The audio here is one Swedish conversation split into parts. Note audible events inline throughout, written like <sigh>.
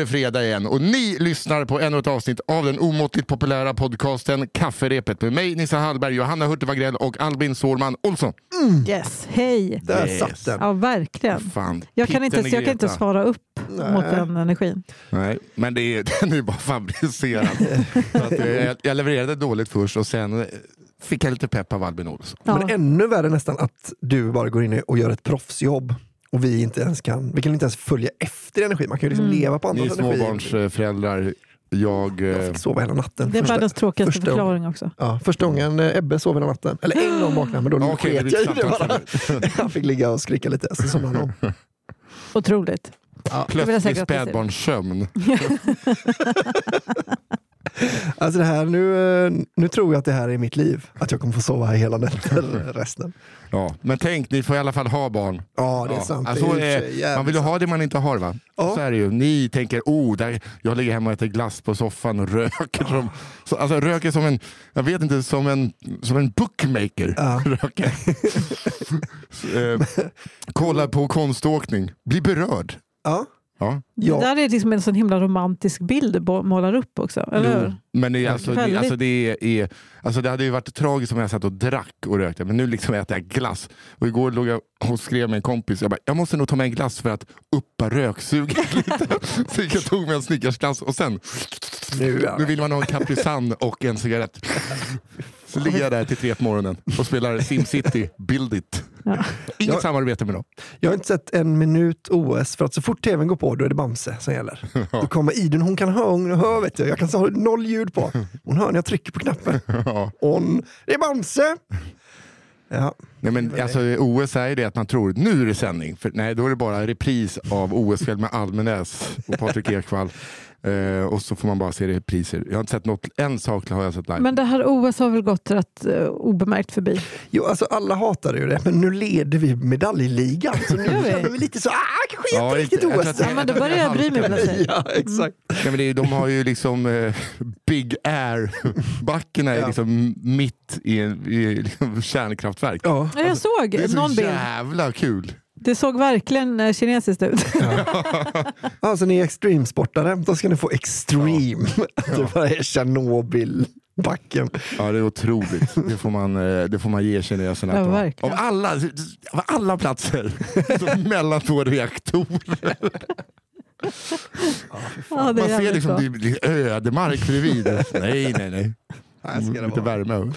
Det fredag igen och ni lyssnar på ännu ett avsnitt av den omåttligt populära podcasten Kafferepet med mig Nissa Hallberg, Johanna Hurtig och Albin Sårman Olsson. Yes, hej! Där Yes. satt den. Ja, verkligen. Fan, Jag kan, inte, jag kan inte svara upp Nej. mot den energin. Nej, men det är, <laughs> den är bara fabricerad. Att, eh, jag, jag levererade dåligt först och sen eh, fick jag lite pepp av Albin Olsson. Ja. Men ännu värre nästan att du bara går in och gör ett proffsjobb och vi inte ens kan, vi kan inte ens följa efter energi. Man kan ju liksom Mm. leva på Ni andras energi. småbarnsföräldrar. Jag... Jag fick sova hela natten. Det är Första- världens tråkigaste första- förklaring också. Ja, första gången eh, Ebbe sov hela natten. Eller en gång vaknade men då Ja, okej, sket jag i det bara. Han <laughs> fick ligga och skrika lite, så somnade han om. Otroligt. Ja. Plötslig spädbarnssömn. <laughs> Alltså det här, nu, eh, nu tror jag att det här är mitt liv. Att jag kommer få sova här hela nätter <laughs> resten. Ja, men tänk, ni får i alla fall ha barn. Ja, det är Ja, sant. alltså, det är eh, man vill ju ha det man inte har va? Ja. Så är det ju. Ni tänker, oh, där, jag ligger hemma och äter glass på soffan och röker. Som, så, alltså röker som en, jag vet inte, som en, som en bookmaker. Ja. <laughs> Röker. <laughs> eh, kollar på konståkning, blir berörd. Ja, Ja. ja. Det där är liksom en sån himla romantisk bild du målar upp också. Eller hur? Men det, är alltså, det, alltså, det, är, alltså, det hade ju varit tragiskt om jag satt och drack och rökte, men nu liksom äter jag glass. Och igår låg jag och skrev med en kompis, jag bara, jag måste nog ta med en glass för att uppa röksuget <laughs> lite. Så jag tog med en snickersglass och sen, Nu, nu vill man ha en Capri Sun och en cigarett. <laughs> Så ligger jag där till tre på morgonen och spelar SimCity, Build It. Ja. Inget Ja. samarbete med dem. Jag har inte sett en minut OS för att så fort tvn går på då är det Bamse som gäller. Då kommer Idun, hon kan höra, hon hör vet jag. Jag kan ha noll ljud på. Hon hör när jag trycker på knappen. Ja. On, det är Bamse! Ja, Nej, men, alltså, OS är ju det att man tror nu är det sändning. För, nej, då är det bara repris av OS-kväll med Almenäs och Patrik <laughs> Ekwall. Eh, och så får man bara se repriser. Jag har inte sett något, en sak har jag sett live. Men det här OS har väl gått rätt uh, obemärkt förbi? jo, alltså alla hatar ju det, men nu leder vi medaljligan. Så nu Gör vi? lite så, ah, kanske Ja, inte riktigt jag tror OS. Ja, men då börjar jag bry mig. <laughs> Ja, exakt. Nej, men det är, de har ju liksom eh, Big Air-backen är Ja. liksom mitt i, en, i liksom kärnkraftverk. Ja. Ja, jag såg Det är så någon bild. jävla kul. Det såg verkligen eh, kinesiskt ut. <laughs> Alltså ni är extremsportare, då ska ni få extreme. <laughs> Det bara är Tjernobyl-backen. Ja, det är otroligt. Det får man, eh, det får man ge kineserna. Ja, verkligen. Av alla, av alla platser, <laughs> mellan två reaktorer. Ja, det är Man ser jävligt liksom bra. det blir ödemark bredvid. <laughs> Nej, nej, nej. Här ska det Lite vara. värme.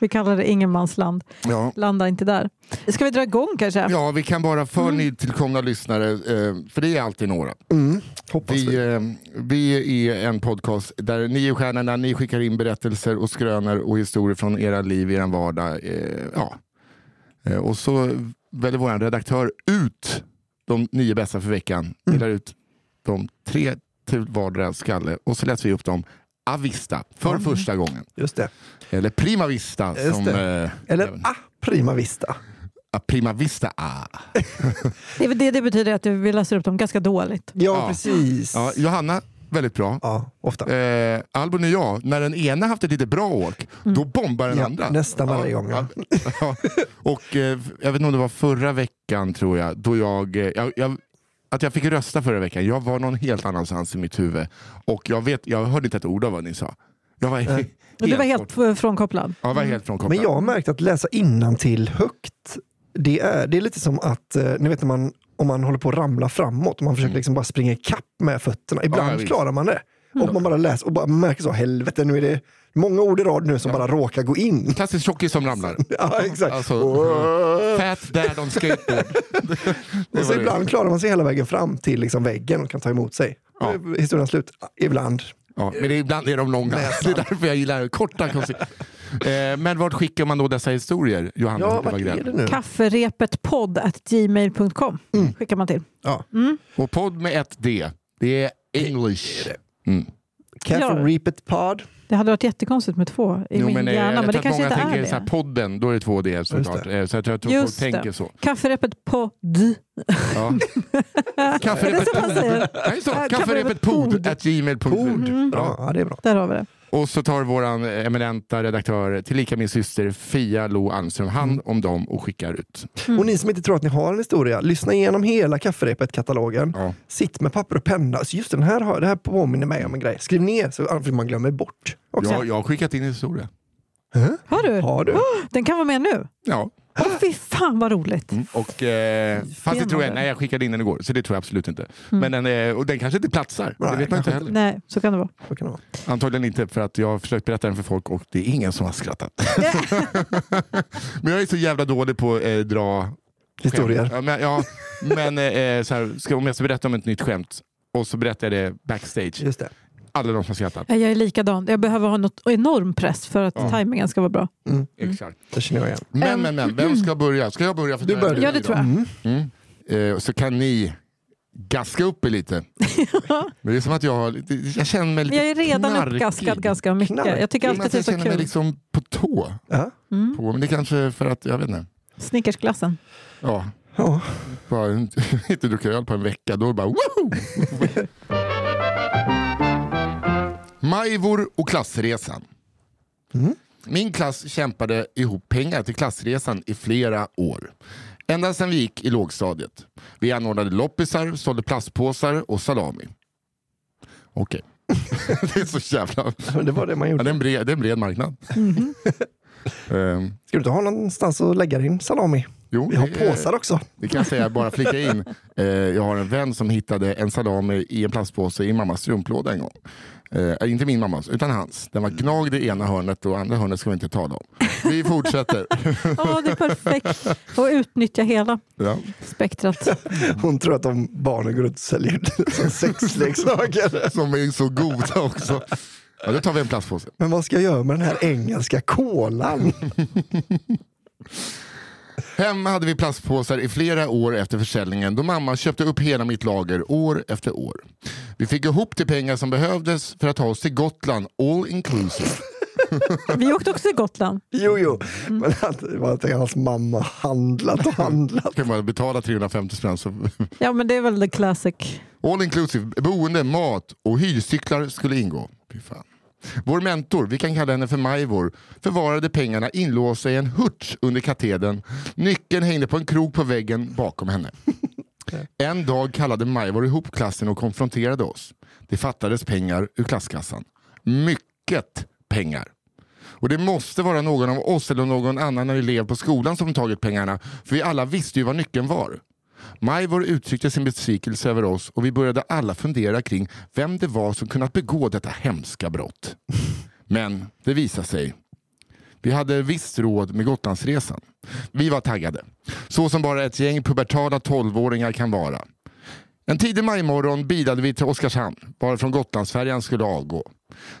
Vi kallar det ingenmansland. Ja. Landa inte där. Ska vi dra igång kanske? ja, vi kan bara för Mm. nytillkomna lyssnare, eh, för det är alltid några. Mm, hoppas vi. Vi, eh, vi är en podcast där ni är stjärnorna, ni skickar in berättelser och skrönor och historier från era liv, er vardag. Eh, ja. eh, och så väljer vår redaktör ut de nio bästa för veckan, delar ut de tre till vardera skalle och så läser vi upp dem Avista för Ja. första gången. Just det. Eller Prima Vista. Just som, det. eh, Eller ah, prima vista. ah, Prima Vista. Ah. <laughs> Det, det, det betyder att vi läser upp dem ganska dåligt. Ja, Ja. precis. Ja, Johanna, väldigt bra. Ja, ofta. Eh, Albin och jag, när den ena haft ett lite bra åk, då bombar den Ja, andra. nästan varje gång, ja. ja. Och eh, jag vet inte om det var förra veckan tror jag, då jag, eh, jag, jag att jag fick rösta förra veckan. Jag var någon helt annanstans i mitt huvud. Och jag, vet, jag hörde inte ett ord av vad ni sa. Jag var, helt, du var helt frånkopplad. Ja, jag var helt frånkopplad. Men jag har märkt att läsa till högt, det är, det är lite som att, eh, ni vet när man, om man håller på att ramla framåt och man försöker liksom bara springa ikapp med fötterna. Ibland Mm. Ja, klarar man det. Och man bara läser och bara märker så, helvete nu är det många ord i rad nu som bara råkar gå in. Klassisk tjockis som ramlar. <laughs> Ja, exakt. Alltså, fat dad on skateboard. <laughs> Och så det. ibland klarar man sig hela vägen fram till liksom väggen och kan ta emot sig. Ja. Historien slut. Ibland. Ja, men det är, ibland är de långa. Det är därför jag gillar korta. konci- Eh, men vart skickar man då dessa historier, Johanna Ja, vart är det nu? Kafferepetpodd at gmail.com skickar man till. Ja. Och podd med ett D. Det är English. Mm. Ja. Pod. Det hade varit jättekonstigt med två i Jo, min men, eh, hjärna, jag men det kanske många inte är det. Så här, podden, då är det två D såklart. det. Eh, Så jag tror att folk Just tänker <laughs> det. så. Kafferepet podd. Ja. Det är Kafferepet. Ja, Kafferepet pod pod. at gmail.com. Pod. Ja. Ja, ja, det är bra. Där har vi det. Och så tar vår eminenta redaktör, tillika min syster Fia Lo Almström, hand om dem och skickar ut. Och ni som inte tror att ni har en historia, lyssna igenom hela kafferepet-katalogen. Ja. Sitt med papper och penna. Så just den här, har- det här påminner mig om en grej. Skriv ner så för man glömmer bort. Också. Jag, jag har skickat in en historia. Har du? Har du? <gasps> Den kan vara med nu? Ja. Åh fy fan vad roligt. Och, eh, fast det tror jag, nej jag skickade in den igår, så det tror jag absolut inte. Men den, är, och den kanske inte platsar, Nej, det vet man inte heller. Nej, så kan det vara. Så kan det vara. Antagligen inte för att jag har försökt berätta den för folk och det är ingen som har skrattat. <laughs> men jag är så jävla dålig på att eh, dra Historier. Ja, men ja, men eh, så här, ska, om jag ska berätta om ett nytt skämt och så berättar jag det backstage. Just det. Alla de som har skrattat. Jag är likadan. Jag behöver ha något enorm press för att Ja. tajmingen ska vara bra. Exakt. Det känner jag igen. Men, men, men, vem ska börja? Ska jag börja? För Du börjar. Ja, det tror jag. Mm. Mm. Eh, så kan ni gaska upp er lite. <laughs> Men det är som att jag, jag känner mig lite Jag är redan knarkig. uppgaskad ganska mycket. Knarkig. Jag tycker alltid att det är jag så känner mig kul. liksom på tå. Ja. Mm. På, men det kanske är för att, jag vet inte. Snickersglassen. Ja, Ja. bara inte, <laughs> inte druckit öl på en vecka, då är det bara woho! <laughs> Majvor och klassresan. Mm. Min klass kämpade ihop pengar till klassresan i flera år. Ända sedan vi gick i lågstadiet. Vi anordnade loppisar, sålde plastpåsar och salami. Okej. <laughs> det är så jävla... Men det var det man Ja, gjorde. det, är en bred, det är en bred marknad. Mhm. <laughs> Ehm, Ska du inte ha någonstans att lägga din salami? jo, Vi har påsar också. Det kan jag säga, bara flika in. <laughs> Eh, jag har en vän som hittade en salami i en plastpåse i mammas strumplåda en gång. Eh, inte min mammas, utan hans. Den var gnagd i ena hörnet och andra hörnet ska vi inte tala om. Vi fortsätter. <laughs> Ja, det är perfekt. Och utnyttja hela ja. spektrat. Hon tror att de barnen går ut och säljer <laughs> som sexleksaker. <laughs> Som är så goda också. Ja, då tar vi en plastpåse. Men vad ska jag göra med den här engelska kolan? Hemma hade vi plastpåsar i flera år efter försäljningen då mamma köpte upp hela mitt lager år efter år. Vi fick ihop de pengar som behövdes för att ta oss till Gotland all inclusive. Vi åkte också till Gotland. Jo, jo. Men att, det var att hans mamma handlat och handlat. Kan man betala 350 spänn så Ja, men det är väl the classic. All inclusive, boende, mat och hyrcyklar skulle ingå. Fy fan. Vår mentor, vi kan kalla henne för Majvor, förvarade pengarna inlåsta i en hurts under katedern. Nyckeln hängde på en krok på väggen bakom henne. <laughs> En dag kallade Majvor ihop klassen och konfronterade oss. Det fattades pengar ur klasskassan. Mycket pengar. Och det måste vara någon av oss eller någon annan elev på skolan som tagit pengarna, för vi alla visste ju vad nyckeln var. Majvor uttryckte sin besvikelse över oss och vi började alla fundera kring vem det var som kunnat begå detta hemska brott. <laughs> Men det visade sig. Vi hade visst råd med Gotlandsresan. Vi var taggade. Så som bara ett gäng pubertala tolvåringar kan vara. En tidig majmorgon bilade vi till Oskarshamn, varifrån Gotlandsfärjan skulle avgå.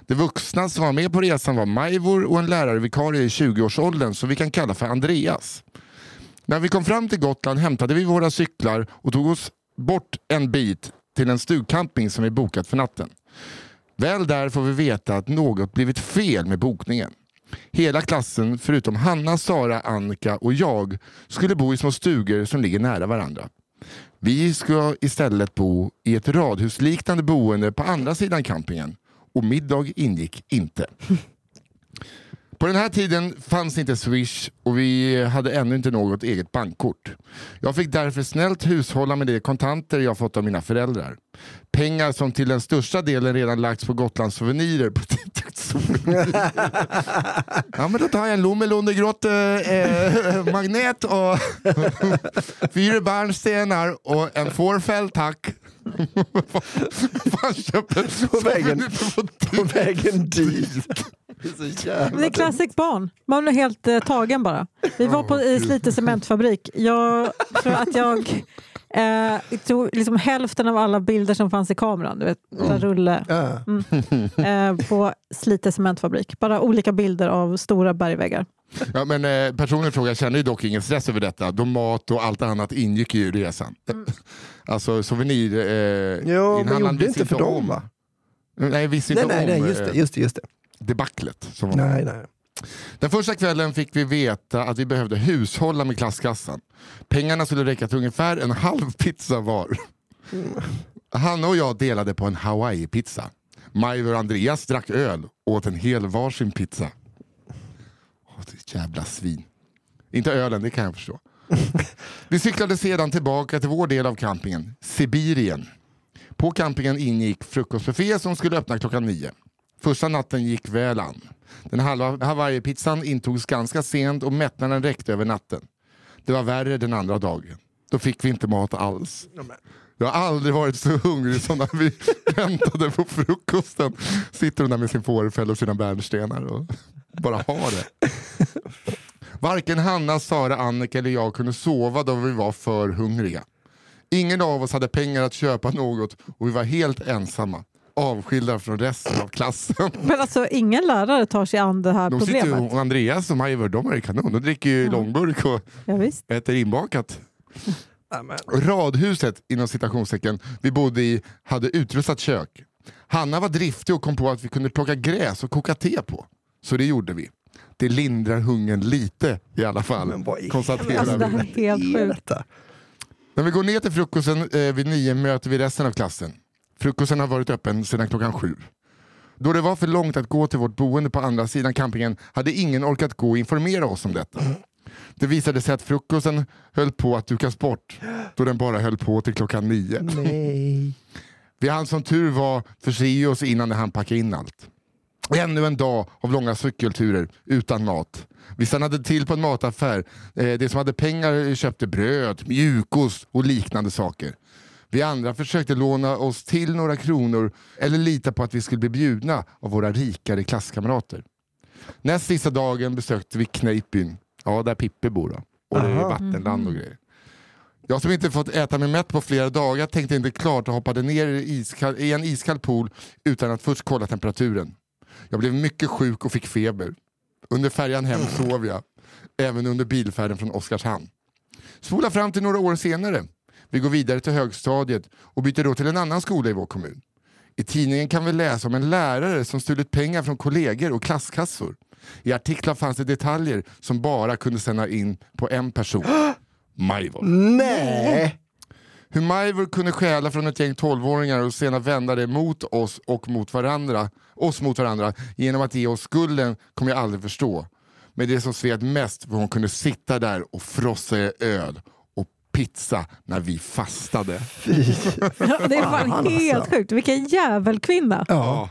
De vuxna som var med på resan var Majvor och en lärarvikarie i 20-årsåldern som vi kan kalla för Andreas. När vi kom fram till Gotland hämtade vi våra cyklar och tog oss bort en bit till en stugcamping som vi bokat för natten. Väl där får vi veta att något blivit fel med bokningen. Hela klassen, förutom Hanna, Sara, Annika och jag, skulle bo i små stugor som ligger nära varandra. Vi ska istället bo i ett radhusliknande boende på andra sidan campingen. Och middag ingick inte. På den här tiden fanns inte Swish och vi hade ännu inte något eget bankkort. Jag fick därför snällt hushålla med de kontanter jag fått av mina föräldrar. Pengar som till den största delen redan lagts på Gotlands souvenirer. På <laughs> ja men då tar jag en Lommelundegrott eh, magnet och <laughs> fyra barnstenar och en fårfäll tack. <laughs> Fan köpte På vägen. På vägen dit. <laughs> Det är så Men jävla det är classic barn. Man blir helt eh, tagen bara. Vi var på i Slite cementfabrik. Jag tror att jag eh, tog liksom hälften av alla bilder som fanns i kameran. Du vet, mm. rulle Ja. eh, på Slite cementfabrik. Bara olika bilder av stora bergväggar. Ja, men eh, personen i fråga kände ju dock ingen stress över detta då mat och allt annat ingick i resan. <laughs> Alltså souvenir... Eh, Jo, men gjorde inte för dem om- va? Nej, visste Nej, inte nej, om nej, just eh, det. Just det, just det. Debaclet. Som var. Nej, nej. Den första kvällen fick vi veta att vi behövde hushålla med klasskassan. Pengarna skulle räcka till ungefär en halv <laughs> pizza var. Hanna och jag delade på en hawaii-pizza. Majvor och Andreas drack öl och åt en hel varsin pizza. Åh, det jävla svin. Inte ölen, det kan jag förstå. <laughs> Vi cyklade sedan tillbaka till vår del av campingen, Sibirien. På campingen ingick frukostbuffé som skulle öppna klockan nio. Första natten gick väl an. Den halva hawaiipizzan intogs ganska sent och mättnaden räckte över natten. Det var värre den andra dagen. Då fick vi inte mat alls. Jag har aldrig varit så hungrig som när vi <laughs> väntade på frukosten. Sitter hon där med sin fårfäll och sina bärnstenar och bara har det. Varken Hanna, Sara, Annika eller jag kunde sova då vi var för hungriga. Ingen av oss hade pengar att köpa något och vi var helt ensamma. Avskilda från resten av klassen. <laughs> Men alltså ingen lärare tar sig an det här De sitter ju, problemet. och Andreas och Majvor, de är i kanon. De dricker ju Ja. långburk och Ja, visst. äter inbakat. <laughs> Amen. Radhuset inom citationstecken vi bodde i hade utrustat kök. Hanna var driftig och kom på att vi kunde plocka gräs och koka te på. Så det gjorde vi. Det lindrar hungern lite i alla fall, Men vad konstaterar Alltså, det vi. här är helt sjukt. När vi går ner till frukosten eh, vid nio möter vi resten av klassen. Frukosten har varit öppen sedan klockan sju. Då det var för långt att gå till vårt boende på andra sidan campingen hade ingen orkat gå och informera oss om detta. Det visade sig att frukosten höll på att dukas bort då den bara höll på till klockan nio. Nej. Vi hann som tur var förse oss innan han packade in allt. Ännu en dag av långa cykelturer utan mat. Vi stannade till på en mataffär. Eh, De som hade pengar köpte bröd, mjukost och liknande saker. Vi andra försökte låna oss till några kronor eller lita på att vi skulle bli bjudna av våra rikare klasskamrater. Näst sista dagen besökte vi Kneippbyn, ja där Pippi bor då. Och det är vattenland och grejer. Jag som inte fått äta mig mätt på flera dagar tänkte inte klart och hoppade ner i, iskall, i en iskall pool utan att först kolla temperaturen. Jag blev mycket sjuk och fick feber. Under färjan hem sov jag, även under bilfärden från Oskarshamn. Spola fram till några år senare. Vi går vidare till högstadiet och byter då till en annan skola i vår kommun. I tidningen kan vi läsa om en lärare som stulit pengar från kollegor och klasskassor. I artiklar fanns det detaljer som bara kunde sända in på en person. Majvor. Nej! Hur Majvor kunde stjäla från ett gäng 12-åringar och sedan vända det mot oss och mot varandra, oss mot varandra genom att ge oss skulden kommer jag aldrig förstå. Men det som sved mest var hon kunde sitta där och frossa i öl pizza när vi fastade. Det är fan Fan, helt alltså. sjukt. Vilken jävelkvinna. Ja.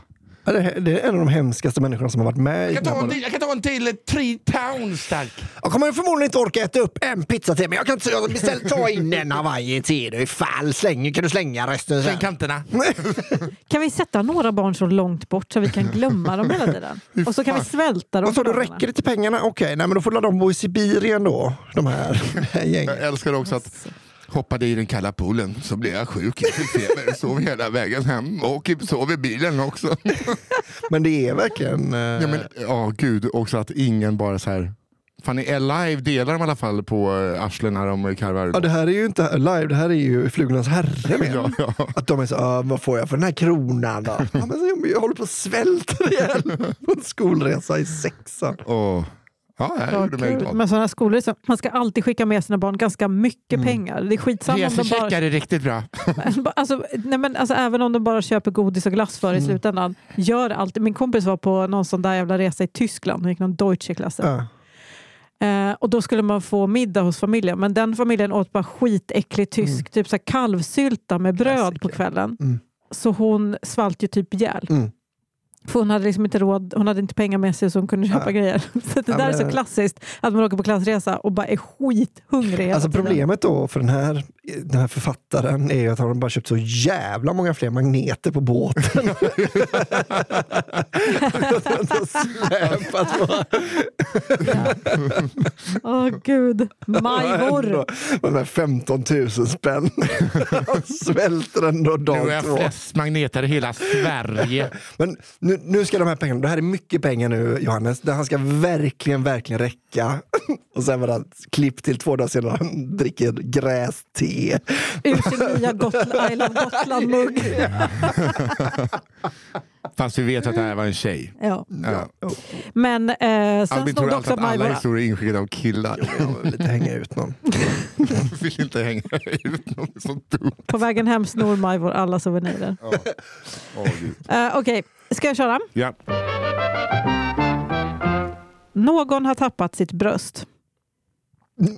Det är en av de hemskaste människorna som har varit med i den här podden. jag kan ta en till, tre pounds tack. Jag kommer förmodligen inte orka äta upp en pizza till, men jag kan inte jag beställ, ta in en Hawaii till dig ifall. Släng, kan du slänga resten sen? kanterna. <laughs> Kan vi sätta några barn så långt bort så vi kan glömma dem hela tiden? <laughs> Och så kan vi svälta dem. Vad sa du, räcker det till pengarna? Okej, nej men då får de bo i Sibirien då, de här gängen. <laughs> Jag älskar också att hoppade i den kalla poolen så blev jag sjuk, jag fick feber, sov hela vägen hem och sov i bilen också. <laughs> Men det är verkligen... eh, Ja, men, ja gud, också att ingen bara så här. Fan i Live delar de i alla fall på äh, arslen när de karvar. Ja, det här är ju inte live, det här är ju Flugornas herre. <laughs> Ja, ja. Att de är så, "Ah, vad får jag för den här kronan då? Ja, men jag håller på att svälta ihjäl på en skolresa i sexan. Och, ja, här gjorde mig glad. Men sådana skolor, så man ska alltid skicka med sina barn ganska mycket pengar. Det är skitsamma om de bara... Är riktigt bra. Alltså, nej men, alltså, även om de bara köper godis och glass för i slutändan. Gör alltid. Min kompis var på någon sån där jävla resa i Tyskland. Hon gick någon Deutsche-klasse. Ja. Eh, och då skulle man få middag hos familjen. Men den familjen åt bara skitäcklig tysk. Typ så kalvsylta med bröd på Klassiker. kvällen. Mm. Så hon svalt ju typ ihjäl. För hon hade liksom inte råd, hon hade inte pengar med sig så hon kunde köpa Ja. grejer. <laughs> Så det Ja, där är men- så klassiskt, att man åker på klassresa och bara är skithungrig Alltså problemet då för den här, den här författaren är ju att han har bara köpt så jävla många fler magneter på båten. Släpat <laughs> <laughs> på. Åh gud, Majvor. De här 15 000 spänn. Han svälter ändå Nu dag är jag två. flest magneter i hela Sverige. Men nu, nu ska de här pengarna, det här är mycket pengar nu Johannes, det här ska verkligen, verkligen räcka. <laughs> Och sen var det klipp till två dagar senare, han dricker gräste. Ur sin nya Gotland, I love Gotland-mugg. <laughs> Fast vi vet att det här var en tjej. Ja. Ja. Men eh, sen Albin tror alltid också att alla historier är inskickade av killar. Jag vill lite hänga ut någon. Jag vill inte hänga ut någon <laughs> så. På vägen hem snor Majvor alla souvenirer. Ja. Åh, Gud. Eh, Okej, Ska jag köra? Ja. Någon har tappat sitt bröst.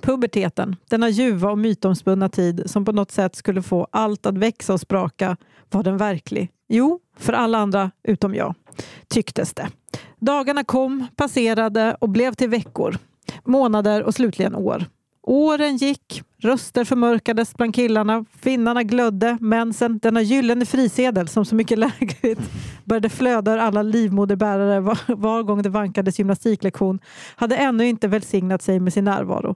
Puberteten, denna ljuva och mytomspunna tid som på något sätt skulle få allt att växa och spraka, var den verklig? Jo, för alla andra utom jag, tycktes det. Dagarna kom, passerade och blev till veckor, månader och slutligen år. Åren gick, röster förmörkades bland killarna, finnarna glödde, mensen, denna gyllene frisedel som så mycket <laughs> lägligt började flöda ur alla livmoderbärare var, var gång det vankades gymnastiklektion, hade ännu inte välsignat sig med sin närvaro.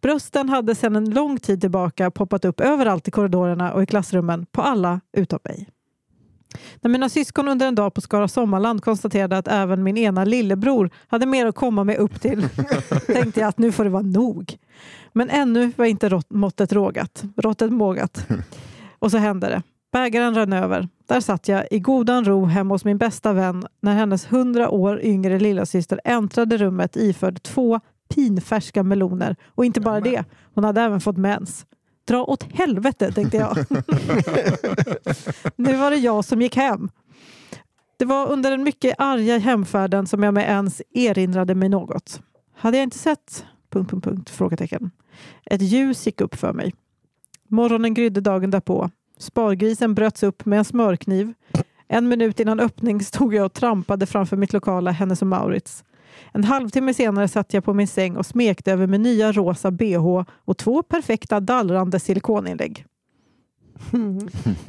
Brösten hade sedan en lång tid tillbaka poppat upp överallt i korridorerna och i klassrummen, på alla utom mig. När mina syskon under en dag på Skara Sommarland konstaterade att även min ena lillebror hade mer att komma med upp till <laughs> tänkte jag att nu får det vara nog. Men ännu var inte rått, måttet rågat, råttet mågat. <laughs> Och så hände det. Bägaren rann över. Där satt jag i godan ro hemma hos min bästa vän när hennes hundra år yngre lillasyster äntrade rummet iförd två pinfärska meloner. Och inte bara det, hon hade även fått mens. Dra åt helvete, tänkte jag. <laughs> nu var det jag som gick hem. Det var under den mycket arga hemfärden som jag med ens erinrade mig något. Hade jag inte sett... Punkt, punkt, punkt, frågetecken. Ett ljus gick upp för mig. Morgonen grydde dagen därpå. Spargrisen bröts upp med en smörkniv. En minut innan öppning stod jag och trampade framför mitt lokala Hennes och Maurits. En halvtimme senare satt jag på min säng och smekte över min nya rosa bh och två perfekta dallrande silikoninlägg.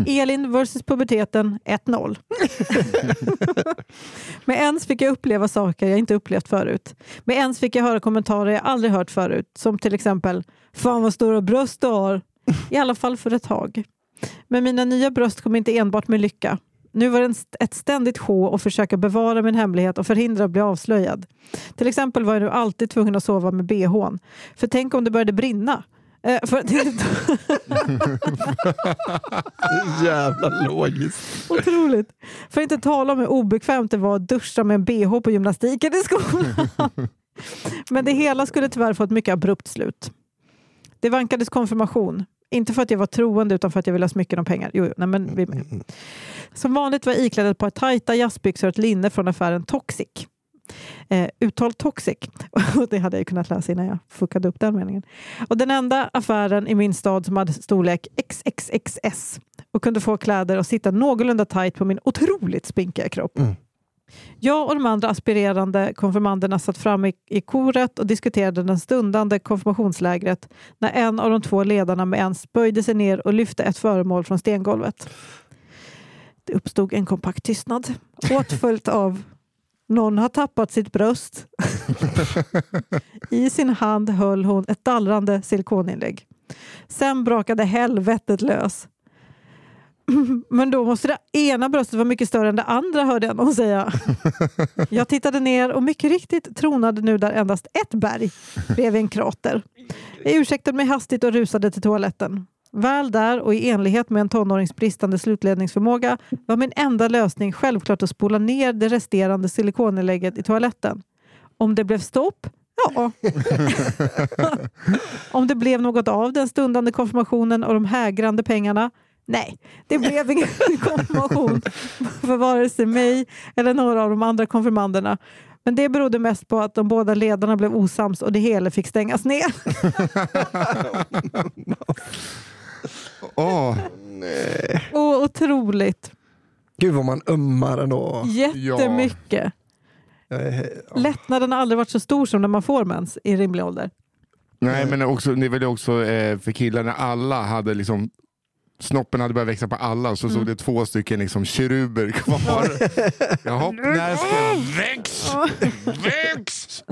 Elin versus puberteten 1-0. <laughs> Med ens fick jag uppleva saker jag inte upplevt förut. Med ens fick jag höra kommentarer jag aldrig hört förut. Som till exempel “Fan vad stora bröst du har”. I alla fall för ett tag. Men mina nya bröst kom inte enbart med lycka. Nu var det ett ständigt sjå att försöka bevara min hemlighet och förhindra att bli avslöjad. Till exempel var jag nu alltid tvungen att sova med bhn. För tänk om det började brinna. Eh, för, <laughs> Jävla logiskt. Otroligt. För att inte tala om hur obekvämt det var att duscha med en bh på gymnastiken i skolan. <laughs> Men det hela skulle tyvärr få ett mycket abrupt slut. Det vankades konfirmation. Inte för att jag var troende utan för att jag ville ha smycken och pengar. Jo, nej, men vi med. Som vanligt var jag iklädd ett par tajta jazzbyxor och ett linne från affären Toxic. Eh, uttal Toxic. <laughs> det hade jag kunnat läsa innan jag fuckade upp den meningen. Och den enda affären i min stad som hade storlek XXXS och kunde få kläder att sitta någorlunda tajt på min otroligt spinkiga kropp. Mm. Jag och de andra aspirerande konfirmanderna satt framme i, i koret och diskuterade den stundande konfirmationslägret när en av de två ledarna med ens böjde sig ner och lyfte ett föremål från stengolvet. Det uppstod en kompakt tystnad, åtföljt av någon har tappat sitt bröst. <laughs> I sin hand höll hon ett dallrande silikoninlägg. Sen brakade helvetet lös. <clears throat> Men då måste det ena bröstet vara mycket större än det andra hörde jag någon säga. <laughs> Jag tittade ner och mycket riktigt tronade nu där endast ett berg bredvid en krater. <laughs> Jag ursäktade mig hastigt och rusade till toaletten. Väl där och i enlighet med en tonårings bristande slutledningsförmåga var min enda lösning självklart att spola ner det resterande silikoninlägget i toaletten. Om det blev stopp? Ja. <laughs> Om det blev något av den stundande konfirmationen och de hägrande pengarna? Nej, det blev ingen <laughs> konfirmation för vare sig mig eller några av de andra konfirmanderna. Men det berodde mest på att de båda ledarna blev osams och det hela fick stängas ner. <laughs> Åh, Åh, otroligt. Gud vad man ömmar ändå. Jättemycket. Ja. Lättnaden har aldrig varit så stor som när man får mens i rimlig ålder. Nej, men också, det väl också eh, för killar när alla hade liksom Snoppen hade börjat växa på alla så såg det två stycken liksom keruber kvar. <laughs> Jaha, när ska väx? Väx!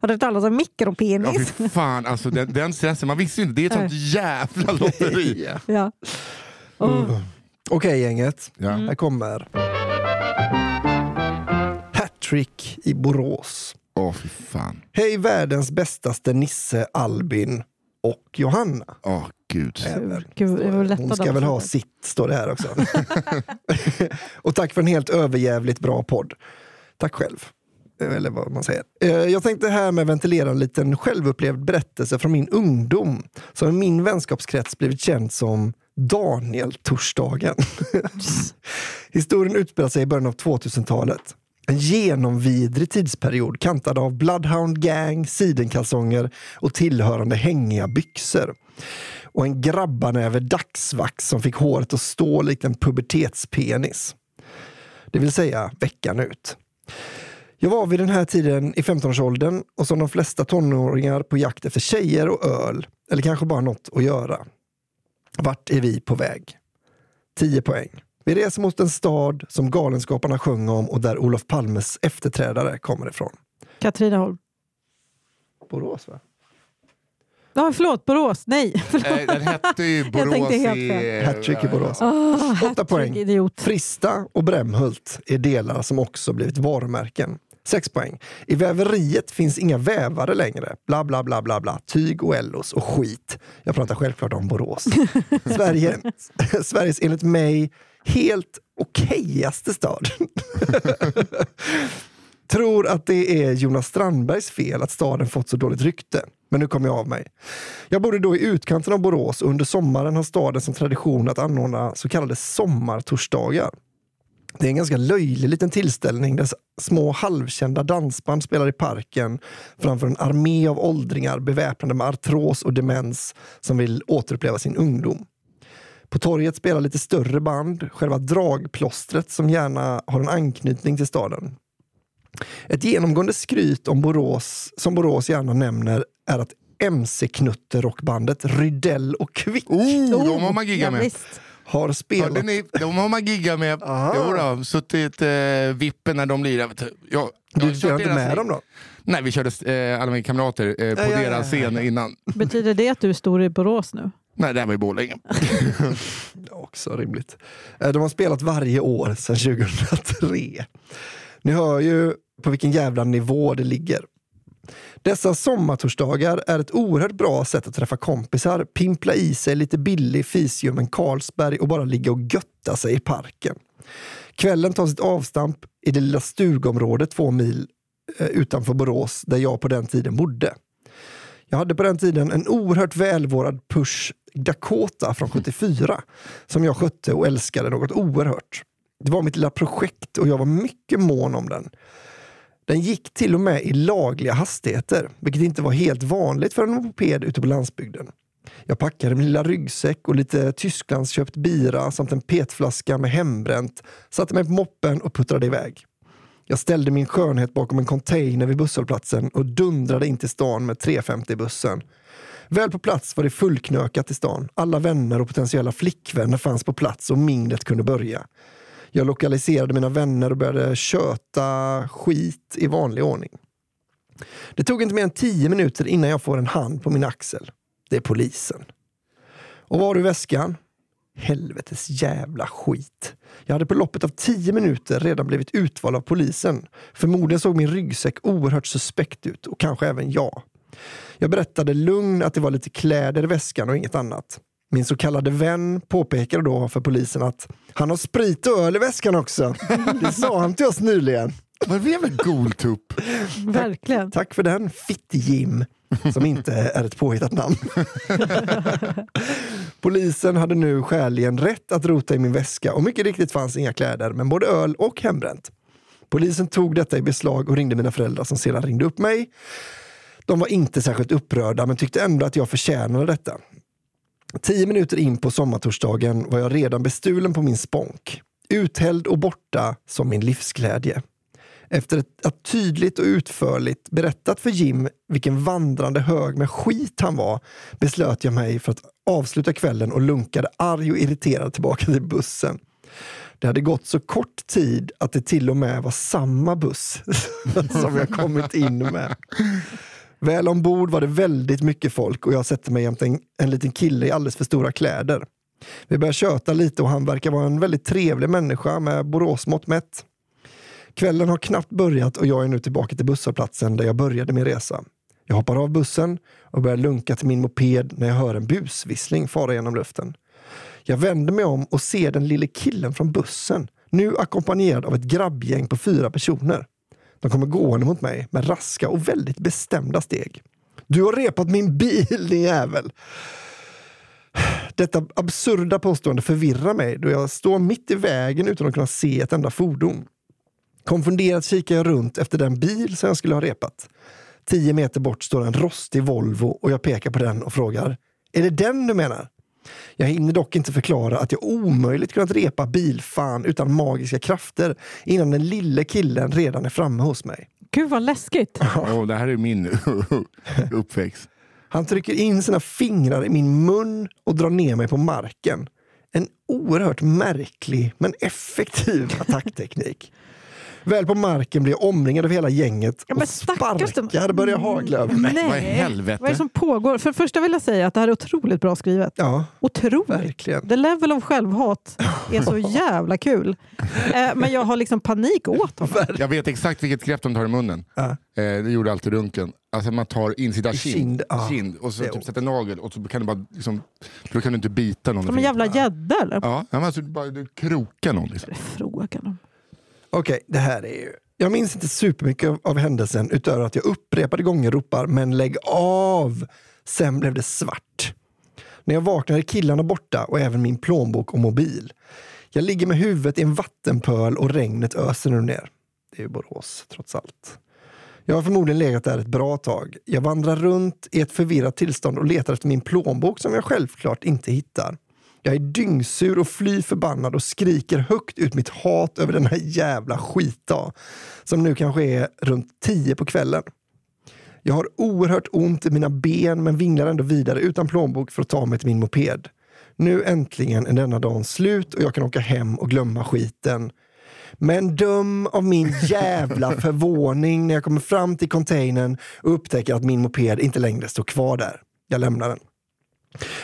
Har du hört talas om Ja, mikropenis? fy <laughs> fan, alltså den, den stressen, man visste ju inte, det är ett sånt jävla lotteri. <laughs> Ja. Ja. Åh, Okej gänget, Ja. här kommer Hattrick i Borås. Åh fy fan. Hej världens bästaste Nisse, Albin och Johanna. Åh gud. Även. Gud, Hon ska väl ha sitt, står det här också. <laughs> och tack för en helt överjävligt bra podd. Tack själv. Eller vad man säger. Eh, jag tänkte här med ventilera en liten självupplevd berättelse från min ungdom som i min vänskapskrets blivit känd som Daniel-torsdagen. <laughs> Historien utspelar sig i början av 2000-talet. En genomvidrig tidsperiod kantad av Bloodhound Gang, sidenkalsonger och tillhörande hängiga byxor. Och en grabbanäve dagsvax som fick håret att stå likt en pubertetspenis. Det vill säga veckan ut. Jag var vid den här tiden i 15-årsåldern och som de flesta tonåringar på jakt efter tjejer och öl, eller kanske bara något att göra. Vart är vi på väg? 10 poäng. Vi reser mot en stad som Galenskaparna sjöng om och där Olof Palmes efterträdare kommer ifrån. Katrineholm. Borås va? Ja, förlåt, Borås. Nej. <laughs> Eh, Den hette ju <laughs> Borås tänkte helt i... fel. Hattrick i Borås. Oh, Åtta poäng. Idiot. Frista och Brämhult är delar som också blivit varumärken. 6 poäng. I väveriet finns inga vävare längre. Bla, bla, bla, bla, bla. Tyg och Ellos och skit. Jag pratar självklart om Borås. <laughs> Sverige, Sveriges enligt mig helt okejaste stad. <laughs> Tror att det är Jonas Strandbergs fel att staden fått så dåligt rykte. Men nu kommer jag av mig. Jag bodde då i utkanten av Borås och under sommaren har staden som tradition att anordna så kallade sommartorsdagar. Det är en ganska löjlig liten tillställning där små halvkända dansband spelar i parken framför en armé av åldringar beväpnade med artros och demens som vill återuppleva sin ungdom. På torget spelar lite större band, själva dragplåstret som gärna har en anknytning till staden. Ett genomgående skryt om Borås, som Borås gärna nämner är att MC-knutterockbandet Rydell och Kvick Oh, de har man giggat ja, med. visst. Har Hörde spelat. ni? De har man giggat med. Aha. Jo då, suttit eh, vippen när de lirar. Jag, jag Du kört inte med lig- dem då? Nej, vi körde eh, alla mina kamrater eh, på Ja, ja, deras ja, ja. scen innan. Betyder det att du är stor i Borås nu? Nej, det här var i Borlänge. <laughs> Också rimligt. Eh, De har spelat varje år sedan <laughs> 2003. Ni hör ju på vilken jävla nivå det ligger. Dessa sommartorsdagar är ett oerhört bra sätt att träffa kompisar, pimpla i sig lite billig fisljummen Carlsberg och bara ligga och götta sig i parken. Kvällen tar sitt avstamp i det lilla stugområdet två mil eh, utanför Borås där jag på den tiden bodde. Jag hade på den tiden en oerhört välvårdad Push Dakota från 74 som jag skötte och älskade något oerhört. Det var mitt lilla projekt och jag var mycket mån om den. Den gick till och med i lagliga hastigheter, vilket inte var helt vanligt för en moped ute på landsbygden. Jag packade min lilla ryggsäck och lite Tysklandsköpt bira samt en petflaska med hembränt, satte mig på moppen och puttrade iväg. Jag ställde min skönhet bakom en container vid busshållplatsen och dundrade in till stan med 350-bussen. Väl på plats var det fullknökat i stan. Alla vänner och potentiella flickvänner fanns på plats och minglet kunde börja. Jag lokaliserade mina vänner och började köta skit i vanlig ordning. Det tog inte mer än tio minuter innan jag får en hand på min axel. Det är polisen. Och var har du väskan? Helvetes jävla skit. Jag hade på loppet av tio minuter redan blivit utvald av polisen. Förmodligen såg min ryggsäck oerhört suspekt ut och kanske även jag. Jag berättade lugn att det var lite kläder i väskan och inget annat. Min så kallade vän påpekade då för polisen att han har sprit och öl i väskan också. Det sa han till oss nyligen. Vad är det för goltupp? <laughs> Verkligen. Tack för den, Fitt-Jim, som inte är ett påhittat namn. <laughs> Polisen hade nu skäligen rätt att rota i min väska och mycket riktigt fanns inga kläder, men både öl och hembränt. Polisen tog detta i beslag och ringde mina föräldrar som sedan ringde upp mig. De var inte särskilt upprörda men tyckte ändå att jag förtjänade detta. Tio minuter in på sommartorsdagen var jag redan bestulen på min sponk. Uthälld och borta som min livsglädje. Efter att tydligt och utförligt berättat för Jim vilken vandrande hög med skit han var beslöt jag mig för att avsluta kvällen och lunkade arg och irriterad tillbaka till bussen. Det hade gått så kort tid att det till och med var samma buss <laughs> som jag kommit in med. Väl ombord var det väldigt mycket folk och jag sätter mig jämte en, en liten kille i alldeles för stora kläder. Vi börjar köta lite och han verkar vara en väldigt trevlig människa med Boråsmått mätt. Kvällen har knappt börjat och jag är nu tillbaka till busshållplatsen där jag började min resa. Jag hoppar av bussen och börjar lunka till min moped när jag hör en busvissling fara genom luften. Jag vänder mig om och ser den lille killen från bussen, nu ackompanjerad av ett grabbgäng på fyra personer. De kommer gående mot mig med raska och väldigt bestämda steg. Du har repat min bil din jävel! Detta absurda påstående förvirrar mig då jag står mitt i vägen utan att kunna se ett enda fordon. Konfunderat kikar jag runt efter den bil som jag skulle ha repat. Tio meter bort står en rostig Volvo och jag pekar på den och frågar Är det den du menar? Jag hinner dock inte förklara att jag omöjligt kunnat repa bilfan utan magiska krafter innan den lille killen redan är framme hos mig. Gud vad läskigt. Oh, det här är min <laughs> uppväxt. Han trycker in sina fingrar i min mun och drar ner mig på marken. En oerhört märklig men effektiv attackteknik. Väl på marken blir jag omringad av hela gänget Ja, men och stackars de- sparkar börjar hagla över mig. Nej. vad i helvete? Vad är det som pågår? För det första vill jag säga att det här är otroligt bra skrivet. Ja, Otroligt. verkligen. The level of självhat är så <laughs> jävla kul. Eh, men jag har liksom panik åt honom. Jag vet exakt vilket grepp de tar i munnen. Ja. Eh, det gjorde alltid Runken. Alltså man tar insida kind, kind, ja. kind och så typ sätter nagel och så kan du bara liksom, då kan du inte bita någon. Som en jävla gädda eller? Ja, men alltså, du bara, du krokar någon. Liksom. Frågan om. Okej, det här är ju... Jag minns inte supermycket av, av händelsen utöver att jag upprepade gånger ropar “men lägg av”. Sen blev det svart. När jag vaknade är killarna borta och även min plånbok och mobil. Jag ligger med huvudet i en vattenpöl och regnet öser nu ner. Det är ju Borås, trots allt. Jag har förmodligen legat där ett bra tag. Jag vandrar runt i ett förvirrat tillstånd och letar efter min plånbok som jag självklart inte hittar. Jag är dyngsur och fly förbannad och skriker högt ut mitt hat över den här jävla skitdag. Som nu kanske är runt tio på kvällen. Jag har oerhört ont i mina ben men vinglar ändå vidare utan plånbok för att ta mig till min moped. Nu äntligen är denna dagen slut och jag kan åka hem och glömma skiten. Men döm av min jävla <laughs> förvåning när jag kommer fram till containern och upptäcker att min moped inte längre står kvar där. Jag lämnar den.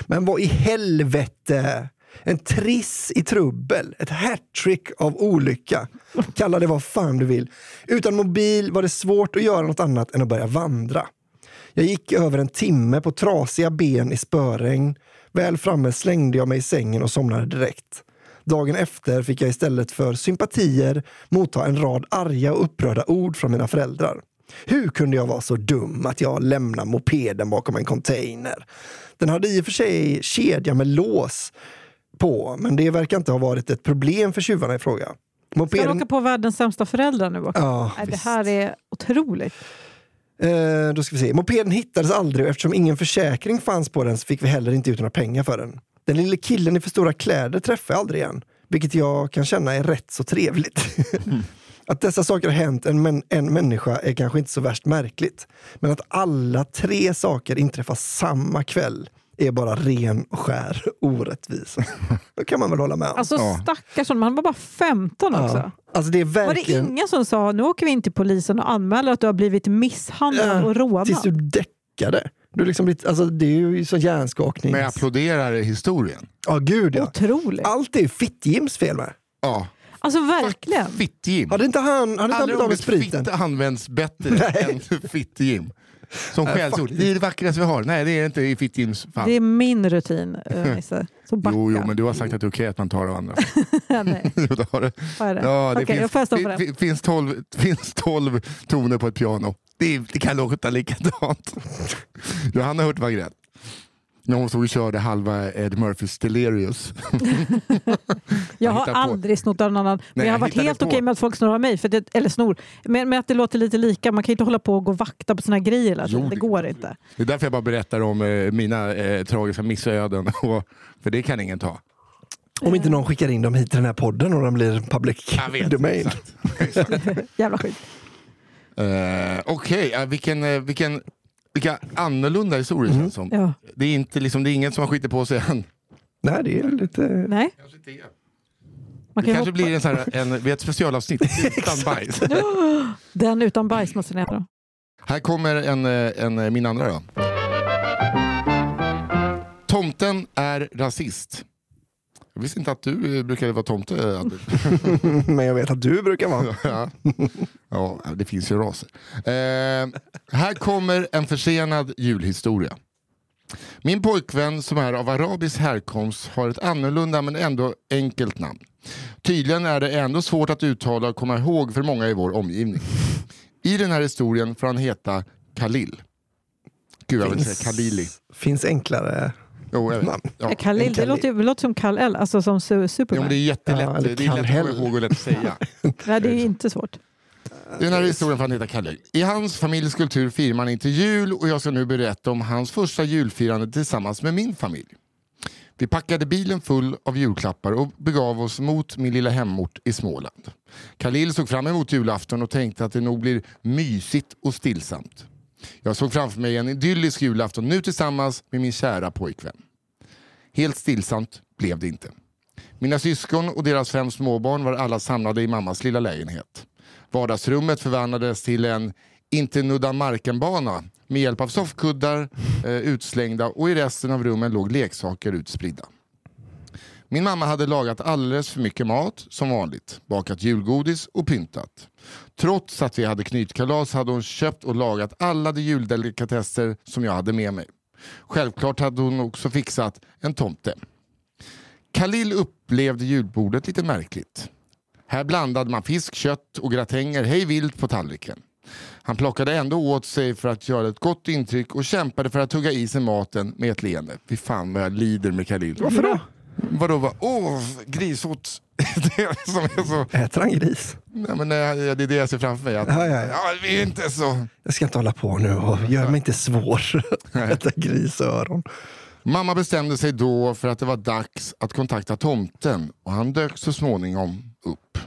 Men vad i helvete! En triss i trubbel, ett hattrick av olycka. Kalla det vad fan du vill. Utan mobil var det svårt att göra något annat än att börja vandra. Jag gick över en timme på trasiga ben i spöregn. Väl framme slängde jag mig i sängen och somnade direkt. Dagen efter fick jag istället för sympatier motta en rad arga och upprörda ord från mina föräldrar. Hur kunde jag vara så dum att jag lämnade mopeden bakom en container? Den hade i och för sig kedja med lås på, men det verkar inte ha varit ett problem för tjuvarna i fråga. Ska han Mopeden... åka på världens sämsta föräldrar nu också? Ja, Nej, det här är otroligt. Eh, då ska vi se. Mopeden hittades aldrig och eftersom ingen försäkring fanns på den så fick vi heller inte ut några pengar för den. Den lille killen i för stora kläder träffade jag aldrig igen, vilket jag kan känna är rätt så trevligt. <laughs> Att dessa saker har hänt en, män, en människa är kanske inte så värst märkligt. Men att alla tre saker inträffar samma kväll är bara ren och skär orättvisa. <laughs> Då kan man väl hålla med om. Alltså stackars honom, han var bara 15 också. ja. alltså det är Var det verkligen... ingen som sa nu åker vi in till polisen och anmäler att du har blivit misshandlad Ja, och rånad? Tills du däckade. Du liksom blivit, alltså det är ju så hjärnskakning. Men jag applåderar historien. Ja, gud ja. Otroligt. Allt är Fitt-Jims fel med. Ja. Alltså verkligen. Fitt-Jim. Hade inte han, hade inte han blivit av med spriten? fitta används bättre <laughs> Nej. än fitt-Jim. Som skällsord. faktiskt. Det är det vackraste vi har. Nej, det är det inte i fitt-Jims fall. Det är min rutin, äh, <laughs> Nisse. Så backa. Jo, jo, men du har sagt att det är okej att man tar av andra. <laughs> Nej, Jo, det har det. vad är det? Ja, det Okej, jag får finns, stå för fin- det. fin- finns, tolv, finns tolv toner på ett piano. Det, är- det kan låta likadant. Johanna Hurtig när hon stod och körde halva Ed Murphys Delirious. <laughs> Jag har på. aldrig snott av någon annan. Men Nej, jag har varit helt okej med att folk snor av mig. För det, eller snor. Men, men att det låter lite lika. Man kan ju inte hålla på och gå och vakta på sina grejer tiden. Jo, Det det- går inte. Det är därför jag bara berättar om eh, mina eh, tragiska missöden. <laughs> För det kan ingen ta. Om inte någon skickar in dem hit till den här podden och de blir public Jag vet, domain. exakt. exakt. <laughs> Jävla skit. Eh, Okej, ja, vilken, eh, vilken, vilka annorlunda historier känns som. Ja. Det är, inte, liksom, det är ingen som har skitit på sig än. Nej, det är lite... Nej, man Det kan ju kanske hoppa. blir en, sån här, en, vi har ett specialavsnitt <laughs> utan bajs. <gasps> Den utan bajs måste heta. då. Här kommer en, en, min andra då. Tomten är rasist. Jag visste inte att du eh, brukade vara tomte. Albin. <laughs> Men jag vet att du brukar vara. <laughs> ja. ja, det finns ju raser. Eh, här kommer en försenad julhistoria. Min pojkvän som är av arabisk härkomst har ett annorlunda men ändå enkelt namn. Tydligen är det ändå svårt att uttala och komma ihåg för många i vår omgivning. I den här historien får han heta Khalil. Gud, jag vill säga Khalili. finns enklare Jo. Ja. Khalil, det låter, ju- det låter som Kal-El, alltså som su- Jo, men Superman. det är jättelätt. Ja, det är lätt att komma ihåg och lätt att säga. <laughs> Nej, det är inte svårt. Den här historien får han heta Kalle. I hans familjs kultur firar man inte jul och jag ska nu berätta om hans första julfirande tillsammans med min familj. Vi packade bilen full av julklappar och begav oss mot min lilla hemort i Småland. Khalil såg fram emot julafton och tänkte att det nog blir mysigt och stillsamt. Jag såg framför mig en idyllisk julafton nu tillsammans med min kära pojkvän. Helt stillsamt blev det inte. Mina syskon och deras fem småbarn var alla samlade i mammas lilla lägenhet. Vardagsrummet förvandlades till en inte nudda marken-bana med hjälp av soffkuddar eh, utslängda och i resten av rummen låg leksaker utspridda. Min mamma hade lagat alldeles för mycket mat som vanligt, bakat julgodis och pyntat. Trots att vi hade knytkalas hade hon köpt och lagat alla de juldelikatesser som jag hade med mig. Självklart hade hon också fixat en tomte. Khalil upplevde julbordet lite märkligt. Här blandade man fisk, kött och gratänger hej vilt på tallriken. Han plockade ändå åt sig för att göra ett gott intryck och kämpade för att tugga i sig maten med ett leende. Fy fan vad jag lider med Khalil. Varför då? Vadå? Va? Åh, grisot. <laughs> det är som är så... Äter han gris? Nej, men det, det är det jag ser framför mig. Att, ja, ja. ja, vi är inte så... Jag ska inte hålla på nu och gör mig inte svår. <laughs> Äta grisöron. Mamma bestämde sig då för att det var dags att kontakta tomten och han dök så småningom upp.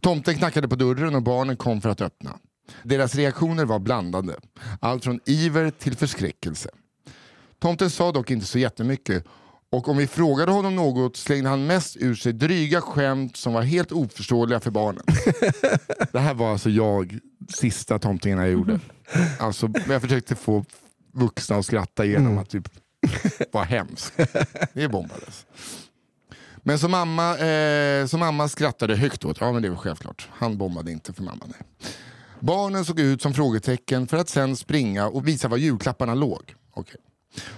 Tomten knackade på dörren och barnen kom för att öppna. Deras reaktioner var blandade. Allt från iver till förskräckelse. Tomten sa dock inte så jättemycket och om vi frågade honom något slängde han mest ur sig dryga skämt som var helt oförståeliga för barnen. <laughs> Det här var alltså jag, sista tomtingen jag gjorde. Alltså, jag försökte få vuxna att skratta genom att typ vara hemskt. Det bombades. Men som mamma, eh, som mamma skrattade högt åt, ja men det var självklart. Han bombade inte för mamma. Nej. Barnen såg ut som frågetecken för att sen springa och visa var julklapparna låg. Okej.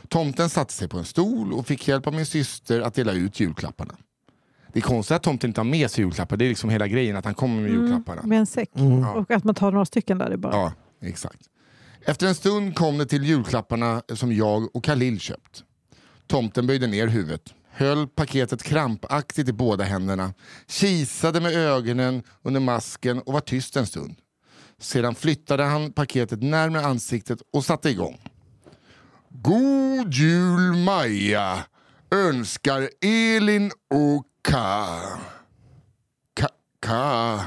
Tomten satte sig på en stol och fick hjälp av min syster att dela ut julklapparna. Det är konstigt att tomten inte har med sig julklappar. Det är liksom hela grejen att han kommer med julklapparna. Med en säck. Ja. Och att man tar några stycken där. Är bara. Ja, exakt. Efter en stund kom det till julklapparna som jag och Khalil köpt. Tomten böjde ner huvudet, höll paketet krampaktigt i båda händerna, kisade med ögonen under masken och var tyst en stund. Sedan flyttade han paketet närmare ansiktet och satte igång. God jul Maja! Önskar Elin och Ka... Ka... Ka...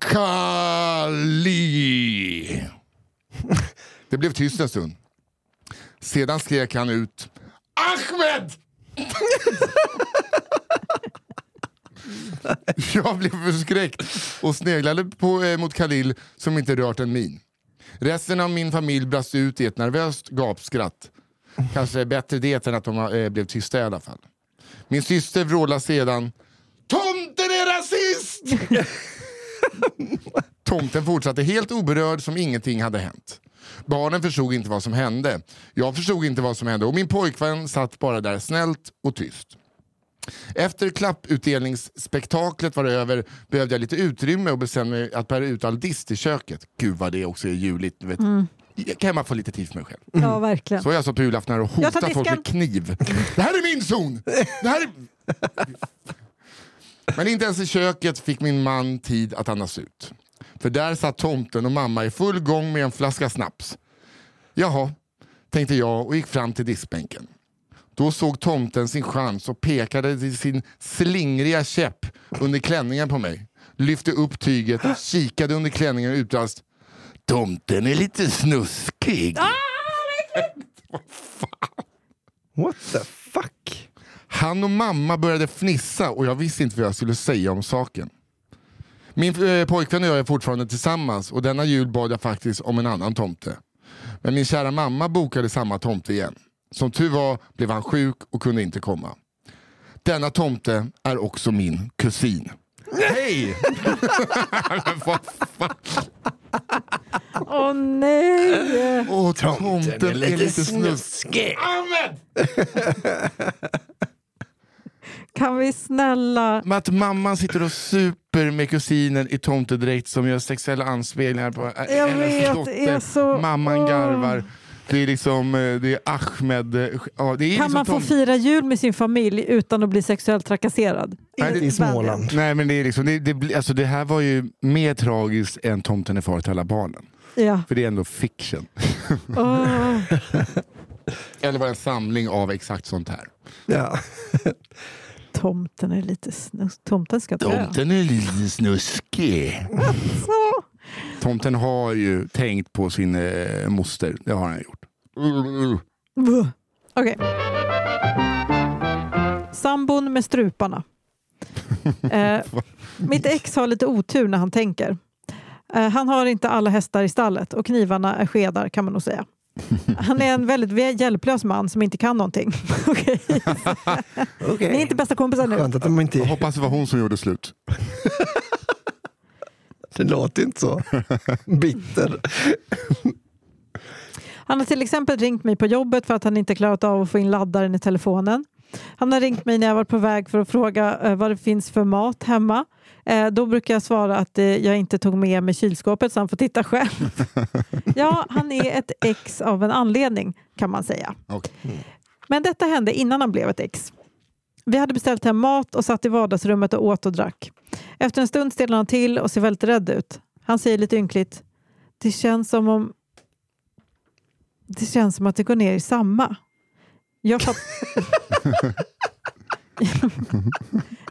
Kali. Det blev tyst en stund. Sedan skrek han ut Ahmed! Jag blev förskräckt och sneglade på, eh, mot Khalil som inte rört en min. Resten av min familj brast ut i ett nervöst gapskratt. Kanske bättre det än att de eh, blev tysta i alla fall. Min syster vrålade sedan Tomten är rasist! <laughs> Tomten fortsatte helt oberörd som ingenting hade hänt. Barnen förstod inte vad som hände. Jag förstod inte vad som hände och min pojkvän satt bara där snällt och tyst. Efter klapputdelningsspektaklet var över behövde jag lite utrymme och bestämde mig att bära ut all dist i köket. Gud vad det också är juligt. Du vet. Jag kan man få lite tid för mig själv. Ja, verkligen. Så är jag som på julafton och hotar folk med kniv. Det här är min zon! Det här är... Men inte ens i köket fick min man tid att andas ut. För där satt tomten och mamma i full gång med en flaska snaps. Jaha, tänkte jag och gick fram till diskbänken. Då såg tomten sin chans och pekade sin slingriga käpp under klänningen på mig. Lyfte upp tyget, kikade under klänningen och utbrast Tomten är lite snuskig. <laughs> What the fuck? Han och mamma började fnissa och jag visste inte vad jag skulle säga om saken. Min eh, pojkvän och jag är fortfarande tillsammans och denna jul bad jag faktiskt om en annan tomte. Men min kära mamma bokade samma tomte igen. Som tur var blev han sjuk och kunde inte komma. Denna tomte är också min kusin. Hej! Men <laughs> vad fan? Åh nej! Åh, tomten, är lite, snus. snuskig. Ahmed! <laughs> Kan vi snälla... Men att mamman sitter och super med kusinen i tomtedräkt som gör sexuella anspelningar på Jag hennes vet, dotter. så- Mamman Åh. garvar. Det är liksom, eh, det är Ahmed. eh, Ja, det är Kan liksom man få fira jul med sin familj utan att bli sexuellt trakasserad? Nej, Inte i Småland. Nej men det är liksom, det, det, alltså det här var ju mer tragiskt än Tomten är far till alla barnen. Ja. För det är ändå fiction. Åh. <laughs> Eller bara en samling av exakt sånt här. Ja. Tomten är lite snus. Tomten ska dö. Tomten är lite snuskig. Så. Tomten har ju tänkt på sin eh, moster. Det har han gjort. Okej. Sambon med struparna. <laughs> Eh, mitt ex har lite otur när han tänker. Eh, han har inte alla hästar i stallet och knivarna är skedar kan man nog säga. Han är en väldigt hjälplös man som inte kan någonting. <laughs> Okej. Ni är inte bästa kompisar nu. Skönt att de Jag inte... hoppas det var hon som gjorde slut. <laughs> Det låter inte så bitter. Han har till exempel ringt mig på jobbet för att han inte klarat av att få in laddaren i telefonen. Han har ringt mig när jag var på väg för att fråga eh, vad det finns för mat hemma. Eh, då brukar jag svara att eh, jag inte tog med mig kylskåpet så han får titta själv. <laughs> ja, han är ett ex av en anledning kan man säga. Men detta hände innan han blev ett ex. Vi hade beställt hem mat och satt i vardagsrummet och åt och drack. Efter en stund stelnar han till och ser väldigt rädd ut. Han säger lite ynkligt. Det känns som om det känns som att det går ner i samma. Jag, fatt... <laughs>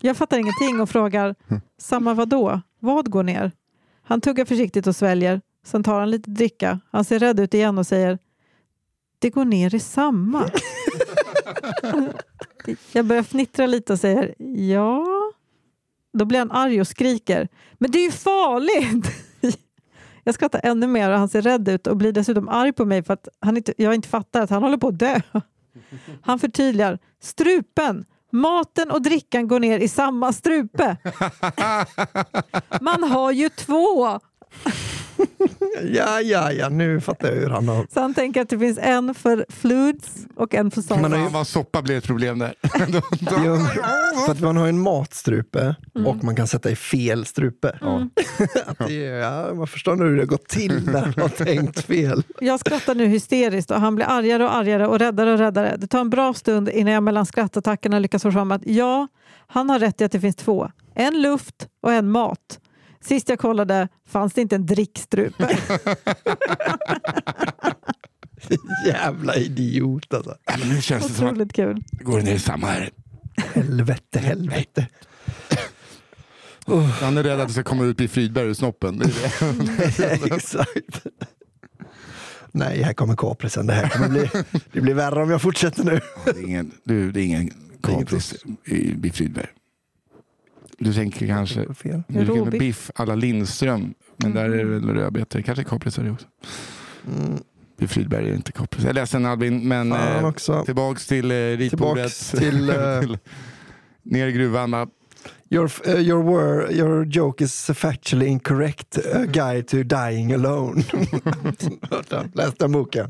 jag fattar ingenting och frågar samma vad då? Vad går ner? Han tuggar försiktigt och sväljer. Sen tar han lite dricka. Han ser rädd ut igen och säger det går ner i samma. <laughs> jag börjar fnittra lite och säger ja. Då blir han arg och skriker. Men det är ju farligt! Jag skrattar ännu mer och han ser rädd ut och blir dessutom arg på mig för att han inte, jag inte fattar att han håller på att dö. <laughs> Han förtydligar. Strupen! Maten och drickan går ner i samma strupe. <laughs> Man har ju två! <laughs> Ja, ja, ja, nu fattar jag hur han har... Så han tänker att det finns en för fluids och en för salt. ju- Fan vad soppa blev ett problem där. <laughs> <laughs> Jo, för att man har en matstrupe och man kan sätta i fel strupe. Det, är- ja, man förstår nu hur det har gått till när man har tänkt fel. Jag skrattar nu hysteriskt och han blir argare och argare och räddare och räddare. Det tar en bra stund innan jag mellan skrattattackerna lyckas få fram att ja, han har rätt i att det finns två. En luft och en mat. Sist jag kollade fanns det inte en drickstrupe. <laughs> Jävla idiot alltså. Ja, men nu känns det som att Otroligt kul. det går ner i samma här. Helvete, helvete. Han är rädd att det ska komma ut i Frydberg ur snoppen. Det är det. <laughs> Exakt. Nej, här kommer kaprisen. Det här kommer bli, det blir värre om jag fortsätter nu. Det är ingen, du, det är ingen kapris i vid Frydberg. Du tänker kanske du tänker biff alla Lindström. Men där är det väl rödbetor. Kanske det också. Mm. Vid Frydberg är inte kapris. Jag är ledsen Albin, men eh, tillbaks till eh, ritbordet. Tillbaks till... <laughs> eh, Till- Ner i gruvan. va? Your, uh, your, word, your joke is factually incorrect. A <laughs> guide to dying alone. <laughs> Läs den boken.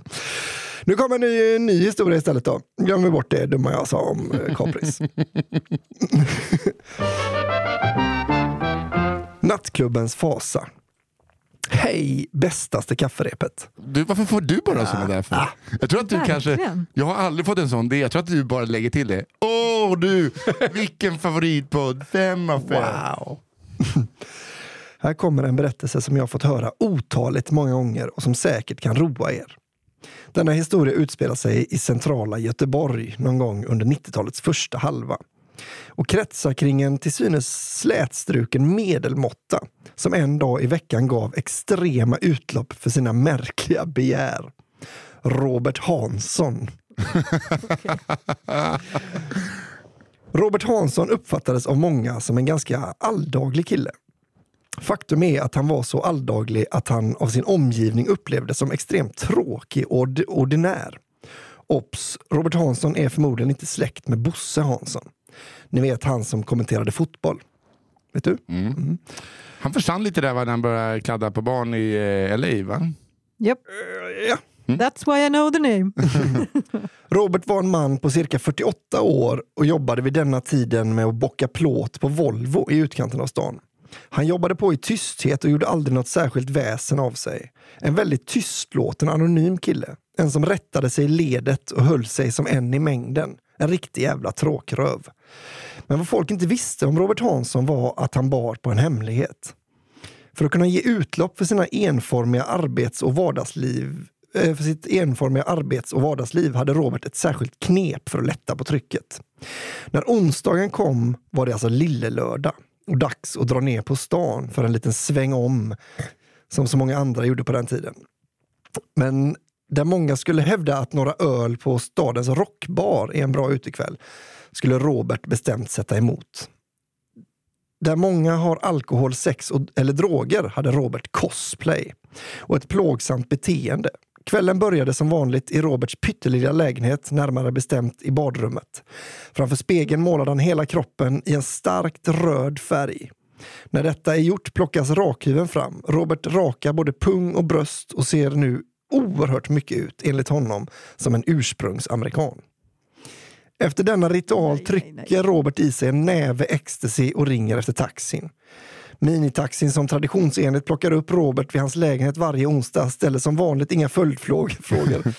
Nu kommer en ny, en ny historia istället då. Glöm vi bort det dumma jag sa om eh, kapris. <laughs> Nattklubbens fasa. Hej bästaste kafferepet. Du, varför får du bara såna där för? Jag tror att du kanske... Verkligen. Jag har aldrig fått en sån. Det. Jag tror att du bara lägger till det. Åh du, vilken favoritpodd. Fem av fem. Wow. <laughs> Här kommer en berättelse som jag fått höra otaligt många gånger och som säkert kan roa er. Denna historia utspelar sig i centrala Göteborg någon gång under 90-talets första halva och kretsar kring en till synes slätstruken medelmåtta som en dag i veckan gav extrema utlopp för sina märkliga begär. Robert Hansson. <laughs> Robert Hansson uppfattades av många som en ganska alldaglig kille. Faktum är att han var så alldaglig att han av sin omgivning upplevdes som extremt tråkig och ord- ordinär. Ops, Robert Hansson är förmodligen inte släkt med Bosse Hansson. Ni vet han som kommenterade fotboll. Vet du? Han försvann lite där va, när han började kladda på barn i eh, LA va? Yep. Ja. That's why I know the name. <laughs> Robert var en man på cirka 48 år och jobbade vid denna tiden med att bocka plåt på Volvo i utkanten av stan. Han jobbade på i tysthet och gjorde aldrig något särskilt väsen av sig. En väldigt tystlåten anonym kille. En som rättade sig i ledet och höll sig som en i mängden. En riktig jävla tråkröv. Men vad folk inte visste om Robert Hansson var att han bar på en hemlighet. För att kunna ge utlopp för sina enformiga arbets och vardagsliv eh, för sitt enformiga arbets och vardagsliv hade Robert ett särskilt knep för att lätta på trycket. När onsdagen kom var det alltså lillelördag och dags att dra ner på stan för en liten sväng om som så många andra gjorde på den tiden. Men där många skulle hävda att några öl på stadens rockbar är en bra utekväll skulle Robert bestämt sätta emot. Där många har alkohol, sex och, eller droger hade Robert cosplay och ett plågsamt beteende. Kvällen började som vanligt i Roberts pyttelilla lägenhet, närmare bestämt i badrummet. Framför spegeln målade han hela kroppen i en starkt röd färg. När detta är gjort plockas rakhyveln fram. Robert rakar både pung och bröst och ser nu oerhört mycket ut, enligt honom, som en ursprungsamerikan. Efter denna ritual Nej, nej, nej. trycker Robert i sig en näve ecstasy och ringer efter taxin. Minitaxin som traditionsenligt plockar upp Robert vid hans lägenhet varje onsdag ställer som vanligt inga följdfrågor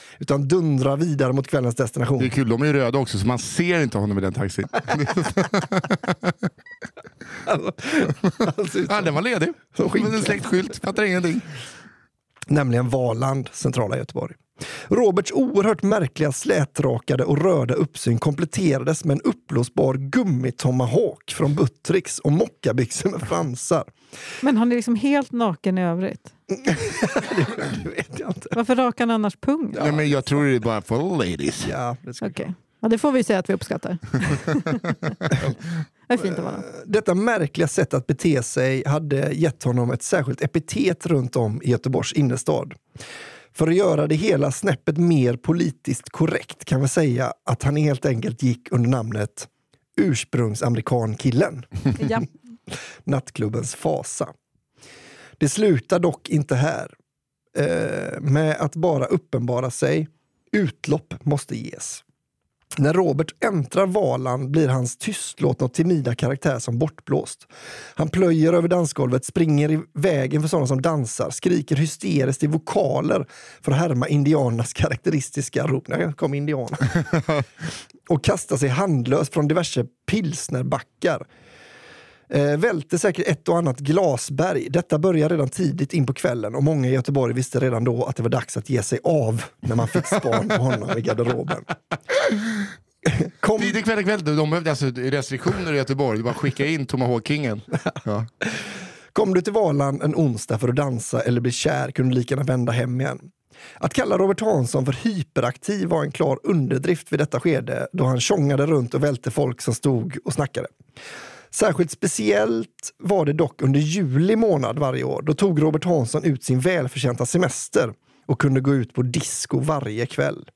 <laughs> utan dundrar vidare mot kvällens Det är destination. kul, de är ju röda också så man ser inte honom i den taxin. <laughs> Alltså, ja, den var ledig. Som en släktskylt, fattar ingenting. nämligen Valand, centrala Göteborg. Roberts oerhört märkliga slätrakade och röda uppsyn kompletterades med en uppblåsbar gummitomahawk från Buttricks och mockabyxor med fransar. Men han är liksom helt naken i övrigt. <laughs> Det vet jag inte. Varför rakar han annars pung? Nej, men jag tror det är bara för ladies. Ja, det ska Okej. Ja, det får vi säga att vi uppskattar. det är fint att vara. Detta märkliga sätt att bete sig hade gett honom ett särskilt epitet runt om i Göteborgs innerstad. För att göra det hela snäppet mer politiskt korrekt kan vi säga att han helt enkelt gick under namnet Ursprungsamerikankillen, Ja. <laughs> nattklubbens fasa. Det slutar dock inte här eh, med att bara uppenbara sig. Utlopp måste ges. När Robert äntrar Valand blir hans tystlåtna och timida karaktär som bortblåst. Han plöjer över dansgolvet, springer i vägen för sådana som dansar, skriker hysteriskt i vokaler för att härma indianernas karaktäristiska rop. När kom indianer. <laughs> och kastar sig handlös från diverse pilsnerbackar. Eh, välte säkert ett och annat glasberg. Detta började redan tidigt in på kvällen och många i Göteborg visste redan då att det var dags att ge sig av när man fick span på honom i garderoben. <laughs> Kom, Tidig kväll, kväll, de behövde alltså restriktioner i Göteborg. Det var skicka in Tomahawk-kingen. <laughs> Ja. kom du till Valand en onsdag för att dansa eller bli kär kunde du lika gärna vända hem igen. Att kalla Robert Hansson för hyperaktiv var en klar underdrift vid detta skede då han tjongade runt och välte folk som stod och snackade. Särskilt speciellt var det dock under juli månad varje år. Då tog Robert Hansson ut sin välförtjänta semester och kunde gå ut på disco varje kväll.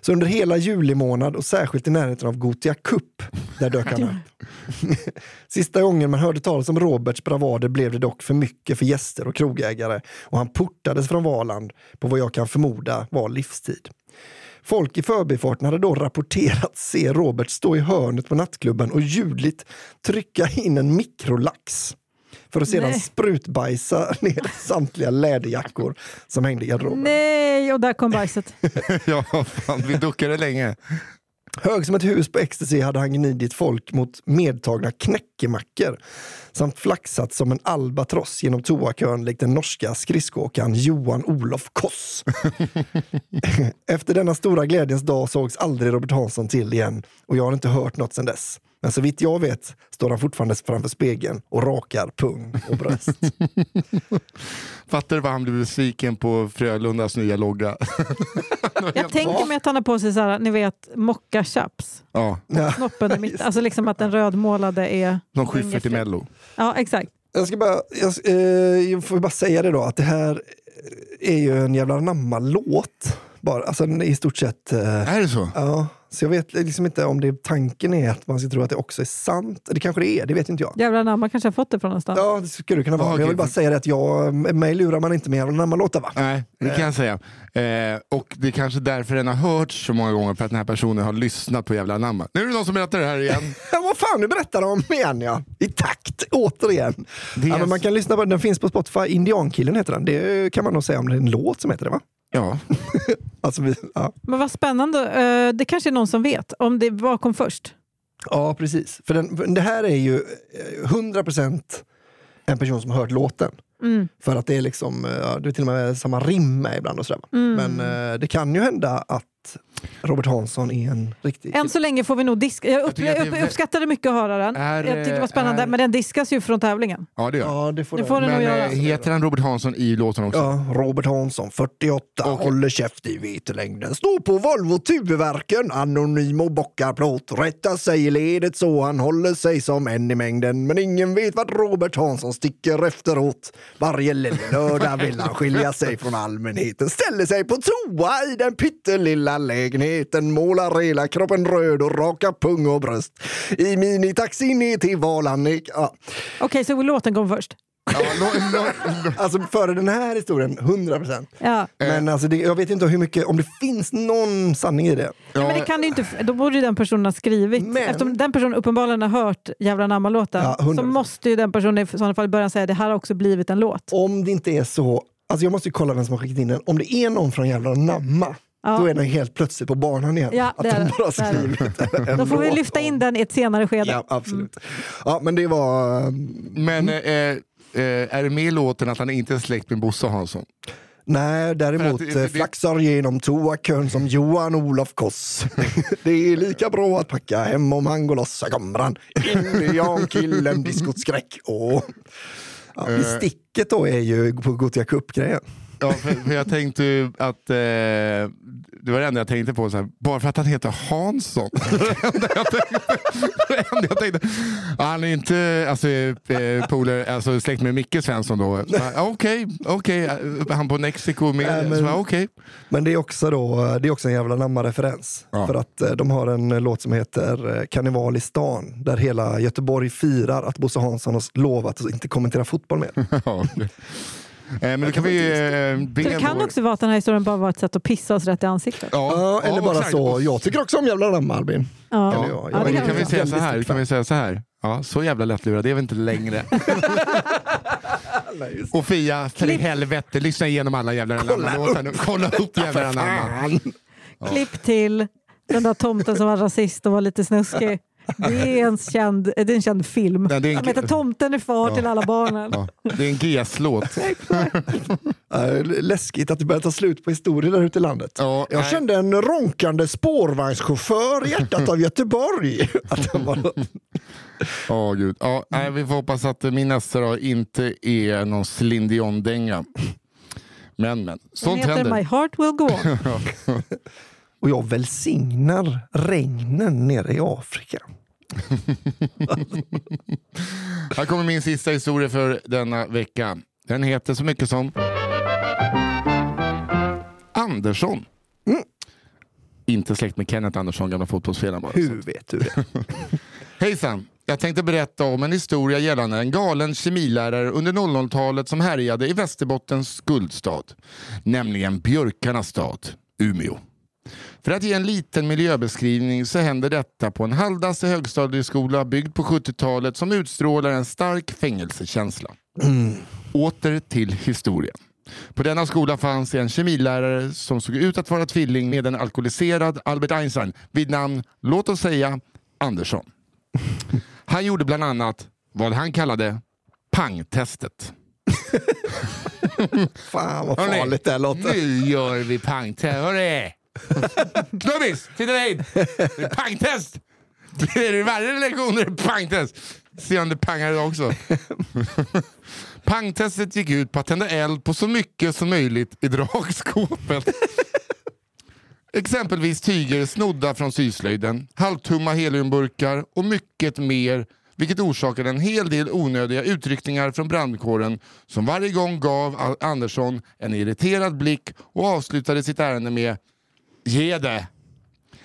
Så under hela juli månad och särskilt i närheten av Gotia Cup, där dök han upp. <laughs> Sista gången man hörde talas om Roberts bravader blev det dock för mycket för gäster och krogägare och han portades från Valand på vad jag kan förmoda var livstid. Folk i förbifarten hade då rapporterat se Robert stå i hörnet på nattklubben och ljudligt trycka in en mikrolax för att sedan Nej. sprutbajsa <laughs> ner samtliga läderjackor som hängde i garderoben. Nej, och där kom bajset. <laughs> ja, fan, vi duckade länge. Hög som ett hus på ecstasy hade han gnidit folk mot medtagna knäckemackor samt flaxat som en albatross genom toakön likt den norska skridskoåkaren Johan Olof Koss. <laughs> Efter denna stora glädjens dag sågs aldrig Robert Hansson till igen och jag har inte hört något sedan dess. Men så vitt jag vet står han fortfarande framför spegeln och rakar pung och bröst. <laughs> Fattar du vad han blev besviken på Frölundas nya logga? <laughs> Jag tänker mig att han har på sig så här, ni vet, mocka chaps. ja. Snoppen i mitten. Alltså liksom att den rödmålade är... som Schyffert i Mello. Ja, exakt. Jag ska bara, jag, eh, jag får bara säga det då, att det här är ju en jävla namma-låt. Bara, alltså i stort sett... Eh, Är det så? ja, så jag vet liksom inte om det tanken är att man ska tro att det också är sant. Det kanske det är, det vet inte jag. Jävlar namn, man kanske har fått det från någonstans. Ja, det skulle det kunna vara. Men jag vill bara säga det att jag, mig lurar man inte med jävla namma-låtar va? Nej, det kan jag säga. Eh, och det är kanske därför den har hörts så många gånger, för att den här personen har lyssnat på jävla namn. Nu är det någon som berättar det här igen. <laughs> Ja, vad fan, nu berättar de igen ja. I takt, återigen. Det är Ja, men man kan lyssna på den, finns på Spotify. Indiankillen heter den. Det kan man nog säga om det är en låt som heter det va? Ja, <laughs> Alltså, vi, ja. Men vad spännande. Eh, Det kanske är någon som vet. Om det, vad kom först? ja, precis. För den, för det här är ju eh, 100% en person som har hört låten. Mm. För att det är liksom, eh, ja, det är till och med samma rim med ibland och sådär. Mm. Men eh, det kan ju hända att Robert Hansson är en riktig... Än så länge får vi nog diska. Jag, upp, jag vä- uppskattade mycket att höra den. Är, jag tyckte det var spännande. är- Men den diskas ju från tävlingen. ja det gör. Ja, det får Det får den Men göra. eh, heter han Robert Hansson i låten också? Ja, Robert Hansson, 48, Okej. håller käft i vetelängden. Står på Volvo Tuveverken, anonym och bockar plåt. Rättar sig i ledet så han håller sig som en i mängden. Men ingen vet vart Robert Hansson sticker efteråt. Varje lördag vill han skilja sig från allmänheten. Ställer sig på toa i den pyttelilla lägenheten. Målar hela kroppen röd och raka pung och bröst. I minitaxi ner till Valannik. Ja. Okej, så låten kom först. Ja, lo, lo, lo. Alltså före den här historien, 100 procent. Ja. Men alltså det, jag vet inte hur mycket, om det finns någon sanning i det. Nej, men det kan det inte, då borde ju den personen ha skrivit. Men- Eftersom den personen uppenbarligen har hört Jävla namma-låten Ja, 100%. så måste ju den personen i sådana fall i början säga det här har också blivit en låt. Om det inte är så, alltså jag måste ju kolla vem som har skickat in den. Om det är någon från jävla namma, Ja. då är den helt plötsligt på banan igen. Ja, att det är de det. bara Det det. Då får vi lyfta in den i ett senare skede. Ja, absolut. Ja, men det var... um, Men eh, eh, är det med i låten att han inte är släkt med Bosse Hansson? Nej, däremot att det- eh, det- flaxar genom toakön som Johan Olof Koss. <laughs> det är lika bra att packa hem om han går loss. Han indiankillen, diskotskräck. Och... Ja, Eh. sticket då är ju på Gothia Cup-grejen. Ja, för, för jag tänkte ju att eh, det var det enda jag tänkte på, så här, bara för att han heter Hansson. <laughs> det enda jag tänkte. Det enda jag tänkte. Ja, Han är inte alltså, eh, polare, alltså, släkt med Micke Svensson då. Ja, Okej, okej. Eh, han på Mexiko med. Nej, men- så, okej. Men det är också, då, det är också en jävla namma-referens. Ja. För att eh, de har en eh, låt som heter eh, Karneval i stan. Där hela Göteborg firar att Bosse Hansson har lovat att inte kommentera fotboll mer. <laughs> Ja, men då kan vi eh, be Så det kan vår- också vara att den här historien bara var ett sätt att pissa oss rätt i ansiktet. Ja, Ja, eller ja, bara exakt. så, jag tycker också om jävla namn Albin. Ja. Eller Ja, det då kan vi säga så här. Kan vi säga så här. Ja, så jävla lättlurad är vi inte längre. <laughs> Och Fia, för i helvete, lyssna igenom alla jävla namnlåtar nu. Kolla upp jävla. Fan. Klipp till den där tomten som var rasist och var lite snuskig. Det är en <laughs> känd, det är en känd film. Nej, det är en- Som heter Tomten är far Ja. till alla barnen. Ja, det är en GES-låt. <laughs> Läskigt att det börjar ta slut på historier där ute i landet. Ja, Jag nej. kände en ronkande spårvagnschaufför i hjärtat av Göteborg. <laughs> Att den var... Ja, gud. Ja, nej, vi får hoppas att min nästa då inte är någon Céline Dion-dänga. Men, men. Den Sånt heter händer. My heart will go on. Och jag välsignar regnen nere i Afrika. <laughs> Här kommer min sista historia för denna vecka. Den heter så mycket som Andersson. Inte släkt med Kenneth Andersson, gamla fotbollsspelaren. Hur vet du det? <laughs> Hejsan! Jag tänkte berätta om en historia gällande en galen kemilärare under 00-talet som härjade i Västerbottens guldstad. Nämligen Björkarnas stad, Umeå. För att ge en liten miljöbeskrivning så händer detta på en halvdassig högstadieskola byggd på 70-talet som utstrålar en stark fängelsekänsla. Åter till historien. På denna skola fanns en kemilärare som såg ut att vara tvilling med en alkoholiserad Albert Einstein vid namn, låt oss säga, Andersson. Han gjorde bland annat vad han kallade pangtestet. <laughs> Fan vad farligt det här låter. Nu gör vi pangtest. Knubbis, titta hit! Det är pangtest! Det är varje lektion är det pangtest. Se om det pangar idag också. <laughs> Pangtestet gick ut på att tända eld på så mycket som möjligt i dragskåpet. Exempelvis tyger snodda från syslöjden, halvtumma heliumburkar och mycket mer vilket orsakade en hel del onödiga utryckningar från brandkåren som varje gång gav Andersson en irriterad blick och avslutade sitt ärende med Ge det!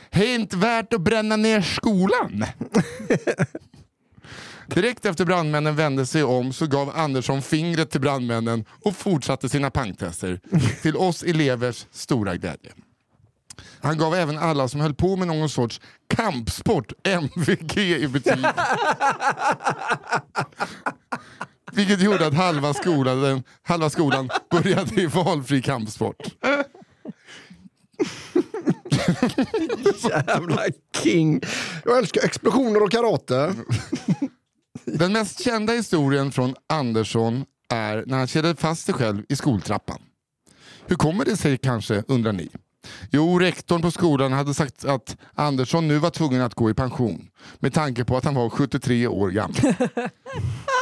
Det är inte värt att bränna ner skolan! <laughs> Direkt efter brandmännen vände sig om så gav Andersson fingret till brandmännen och fortsatte sina pangtester till oss elevers stora glädje. Han gav även alla som höll på med någon sorts kampsport MVG i betyg. Vilket gjorde att halva skolan, halva skolan började i valfri kampsport. Jävla king. Jag älskar explosioner och karate. Den mest kända historien från Andersson är när han kedjade fast sig själv i skoltrappan. Hur kommer det sig kanske, undrar ni? Jo, rektorn på skolan hade sagt att Andersson nu var tvungen att gå i pension med tanke på att han var 73 år gammal. <laughs>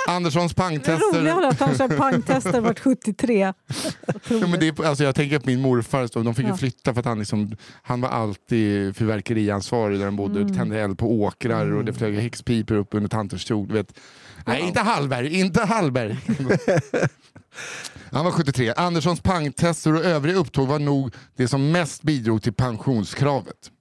Anderssons Det är pangtester... roligare att han kör pangtester vart 73. Ja, men det är, alltså jag tänker på min morfar, så de fick Ja. flytta för att han, liksom, han var alltid fyrverkeriansvarig där de bodde. Mm. Tände eld på åkrar och det flög häxpipor upp under tanters kjol. Vet. Nej, inte Hallberg, inte Hallberg. <laughs> Han var 73. Anderssons pangtester och övriga upptåg var nog det som mest bidrog till pensionskravet.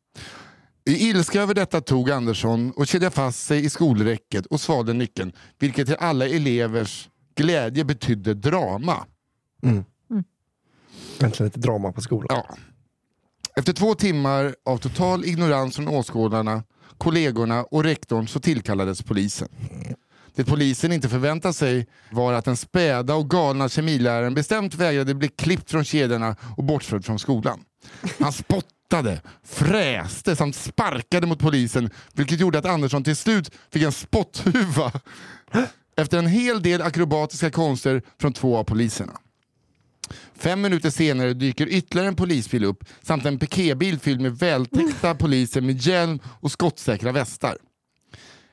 I ilska över detta tog Andersson och kedjade fast sig i skolräcket och svalde nyckeln, vilket till alla elevers glädje betydde drama. Äntligen lite drama på skolan. Ja. Efter två timmar av total ignorans från åskådarna, kollegorna och rektorn så tillkallades polisen. Det polisen inte förväntade sig var att den späda och galna kemiläraren bestämt vägrade bli klippt från kedjorna och bortförd från skolan. Han spottade, fräste samt sparkade mot polisen vilket gjorde att Andersson till slut fick en spotthuva efter en hel del akrobatiska konster från två av poliserna. Fem minuter senare dyker ytterligare en polisbil upp samt en piketbil fylld med vältäckta poliser med hjälm och skottsäkra västar.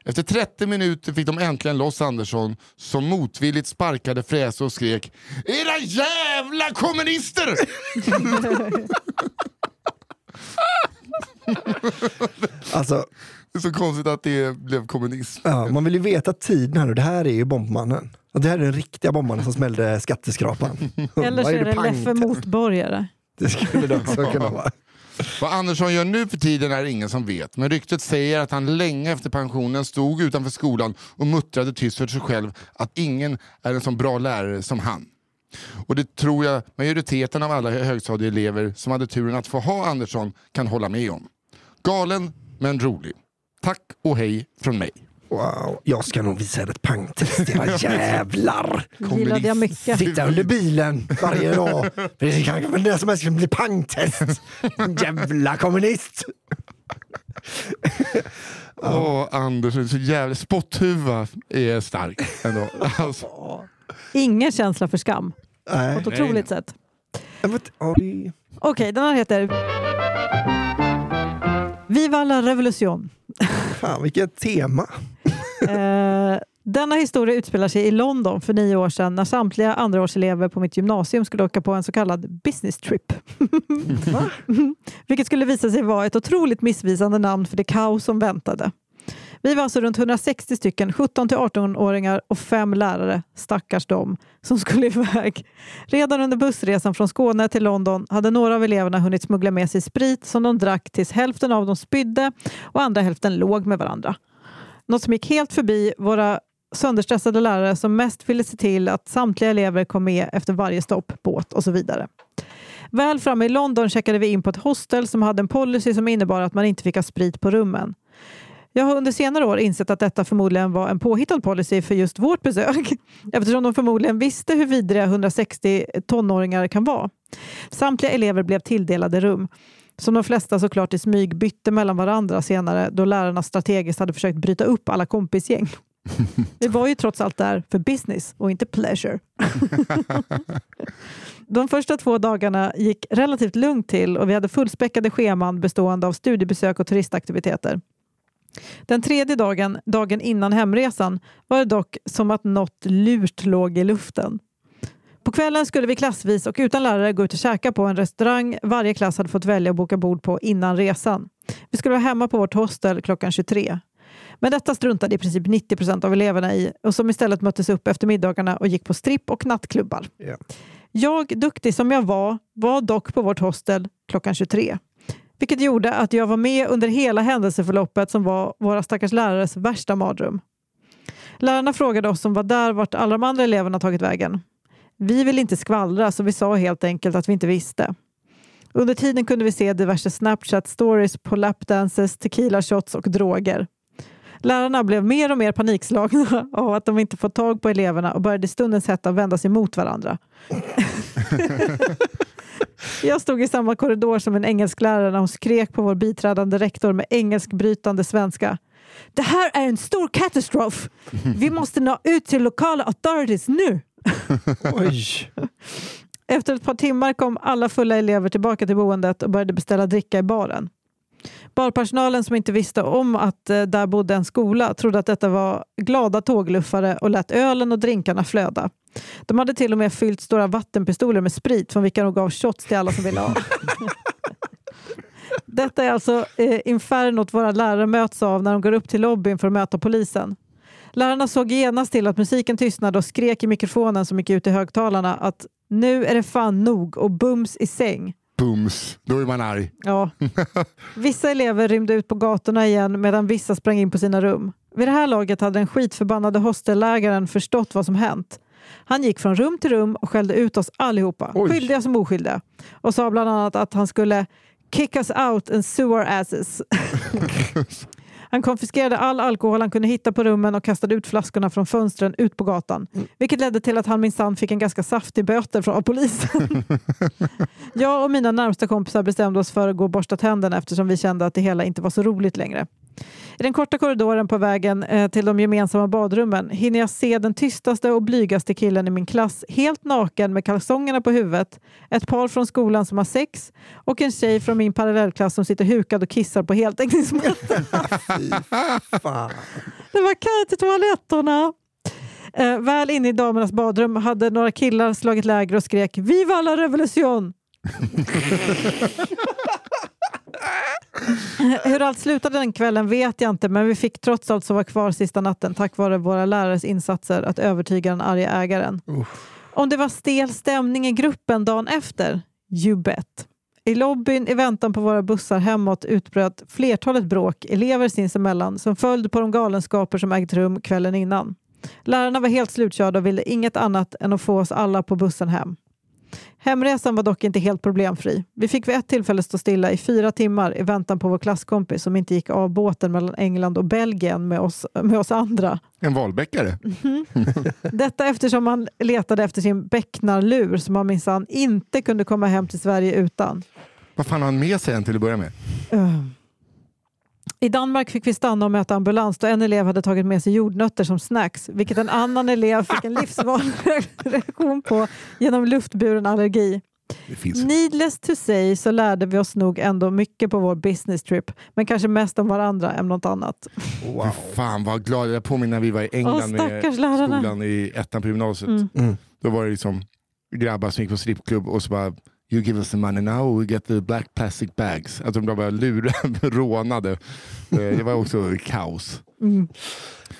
Efter 30 minuter fick de äntligen loss Andersson som motvilligt sparkade, fräste och skrek Era jävla kommunister! <laughs> <laughs> Alltså, Det är så konstigt att det blev kommunism. ja, man vill ju veta tiden här nu. Det här är ju bombmannen. Det här är den riktiga bombmannen som smällde skatteskrapan. <laughs> Eller så är det pang- Leffe Motborgare. Det skulle det också kunna vara. <laughs> Vad Andersson gör nu för tiden är ingen som vet, men ryktet säger att han länge efter pensionen stod utanför skolan och muttrade tyst för sig själv att ingen är en så bra lärare som han. Och det tror jag majoriteten av alla högstadieelever som hade turen att få ha Andersson kan hålla med om. Galen, men rolig. Tack och hej från mig. Wow, jag ska nog visa er ett pangtest, era <laughs> jävlar! gillade jag mycket. Sitta under bilen varje dag. Det kan men när som helst kan bli pangtest. Jävla kommunist! Åh, Anders, det är så jävla... Spotthuva är stark ändå. Alltså, Ingen känsla för skam. På Nej. ett otroligt sätt. ja, det- Okej, den här heter Viva la revolution. Fan vilket tema. Eh, denna historia utspelar sig i London för nio år sedan när samtliga andraårselever på mitt gymnasium skulle åka på en så kallad business trip. <laughs> Vilket skulle visa sig vara ett otroligt missvisande namn för det kaos som väntade. Vi var alltså runt 160 stycken 17 till 18-åringar och fem lärare, stackars dem, som skulle <laughs> iväg. Redan under bussresan från Skåne till London hade några av eleverna hunnit smuggla med sig sprit som de drack tills hälften av dem spydde och andra hälften låg med varandra. Något som gick helt förbi våra sönderstressade lärare som mest ville se till att samtliga elever kom med efter varje stopp, båt och så vidare. Väl framme i London checkade vi in på ett hostel som hade en policy som innebar att man inte fick ha sprit på rummen. Jag har under senare år insett att detta förmodligen var en påhittad policy för just vårt besök <laughs> eftersom de förmodligen visste hur vidriga 160 tonåringar kan vara. Samtliga elever blev tilldelade rum som de flesta såklart i smyg bytte mellan varandra senare då lärarna strategiskt hade försökt bryta upp alla kompisgäng. <laughs> Vi var ju trots allt där för business och inte pleasure. <laughs> De första två dagarna gick relativt lugnt till och vi hade fullspäckade scheman bestående av studiebesök och turistaktiviteter. Den tredje dagen, dagen innan hemresan, var det dock som att något lurt låg i luften. På kvällen skulle vi klassvis och utan lärare gå ut och käka på en restaurang varje klass hade fått välja att boka bord på innan resan. Vi skulle vara hemma på vårt hostel klockan 23. Men detta struntade i princip 90 procent av eleverna i och som istället möttes upp efter middagarna och gick på stripp och nattklubbar. Ja. Jag, duktig som jag var, var dock på vårt hostel klockan 23. Vilket gjorde att jag var med under hela händelseförloppet som var våra stackars lärares värsta mardröm. Lärarna frågade oss som var där vart alla de andra eleverna tagit vägen. Vi ville inte skvallra så vi sa helt enkelt att vi inte visste. Under tiden kunde vi se diverse Snapchat-stories på lapdances, tequila shots och droger. Lärarna blev mer och mer panikslagna <laughs> av att de inte fått tag på eleverna och började i stundens hetta vända sig mot varandra. <laughs> <laughs> <laughs> Jag stod i samma korridor som en engelsklärare när hon skrek på vår biträdande rektor med engelskbrytande svenska. Det här är en stor katastrof! Vi måste nå ut till lokala authorities nu! <laughs> Oj. Efter ett par timmar kom alla fulla elever tillbaka till boendet och började beställa dricka i baren. Barpersonalen som inte visste om att eh, där bodde en skola trodde att detta var glada tågluffare och lät ölen och drinkarna flöda. De hade till och med fyllt stora vattenpistoler med sprit från vilka de gav shots till alla som ville ha. <laughs> Detta är alltså eh, infernot våra lärare möts av när de går upp till lobbyn för att möta polisen. Lärarna såg genast till att musiken tystnade och skrek i mikrofonen som gick ut i högtalarna att nu är det fan nog och bums i säng. Bums, då är man arg. Ja. <laughs> Vissa elever rymde ut på gatorna igen medan vissa sprang in på sina rum. Vid det här laget hade den skitförbannade hostellägaren förstått vad som hänt. Han gick från rum till rum och skällde ut oss allihopa, Oj. skyldiga som oskyldiga. Och sa bland annat att han skulle kick us out and sue our asses. <laughs> <laughs> Han konfiskerade all alkohol han kunde hitta på rummen och kastade ut flaskorna från fönstren ut på gatan. Vilket ledde till att han minsann fick en ganska saftig böter från polisen. <laughs> Jag och mina närmsta kompisar bestämde oss för att gå och borsta tänderna eftersom vi kände att det hela inte var så roligt längre. I den korta korridoren på vägen eh, till de gemensamma badrummen hinner jag se den tystaste och blygaste killen i min klass helt naken med kalsongerna på huvudet, ett par från skolan som har sex och en tjej från min parallellklass som sitter hukad och kissar på heltäckningsmattan. <laughs> Det var kö till toaletterna. Eh, väl inne i damernas badrum hade några killar slagit läger och skrek Viva la revolution! <laughs> Hur allt slutade den kvällen vet jag inte men vi fick trots allt sova kvar sista natten tack vare våra lärares insatser att övertyga den arga ägaren. Om det var stel stämning i gruppen dagen efter? You bet. I lobbyn i väntan på våra bussar hemåt utbröt flertalet bråk, elever sinsemellan, som följde på de galenskaper som ägt rum kvällen innan. Lärarna var helt slutkörda och ville inget annat än att få oss alla på bussen hem. Hemresan var dock inte helt problemfri. Vi fick vid ett tillfälle stå stilla i fyra timmar i väntan på vår klasskompis som inte gick av båten mellan England och Belgien med oss, med oss andra. En valbäckare. Detta eftersom han letade efter sin becknarlur som han minsann inte kunde komma hem till Sverige utan. Vad fan har han med sig än till att börja med? Öh. I Danmark fick vi stanna och möta ambulans då en elev hade tagit med sig jordnötter som snacks, vilket en annan elev fick en livsvanlig reaktion på genom luftburen allergi. Needless to say så lärde vi oss nog ändå mycket på vår business trip, men kanske mest om varandra än något annat. Wow. Fy fan vad glad jag påminner när vi var i England Åh, med lärarna. skolan i ettan på gymnasiet. Mm. Mm. Då var det liksom grabbar som gick på strippklubb och så bara You give us the money now, we get the black plastic bags. Alltså de bara lurade, <laughs> rånade. Eh, Det var också kaos. Mm.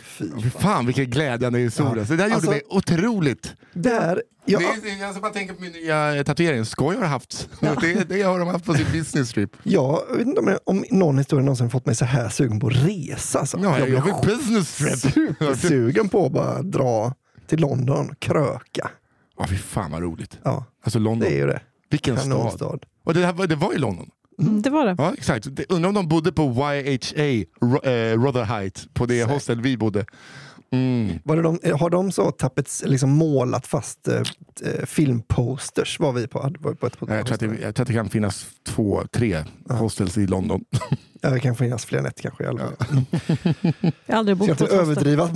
Fy. Fan vilken glädjande historia. Ja. Så det där gjorde Alltså- mig otroligt. Där, ja, Det är, alltså bara tänker på min nya tatuering. Skoj har haft. <laughs> Det, det har de haft på sin business trip. jag vet inte om, någon historia någonsin fått mig så här sugen på att resa. Alltså. Ja, jag, jag fick business trip. <laughs> supersugen på att bara dra till London, kröka. Ja, fy fan vad roligt. Ja, Alltså London, det är ju det. Vilken stad. Kanonstad. Och det, här, var- det var i London. Mm, det var det. Ja, exakt. Undrar om de bodde på YHA, eh, Rotherhite, på det Säkert. hostel vi bodde. Mm. Var det de, har de så tappets, liksom målat fast eh, eh, filmposters var vi på? Var på ett, på Nej, Jag tror, att det, jag tror att det kan finnas två, tre hostels i London. <laughs> Ja, det kan finnas fler än ett kanske. <laughs> Jag har aldrig Ska bott på inte ett hostel. överdriva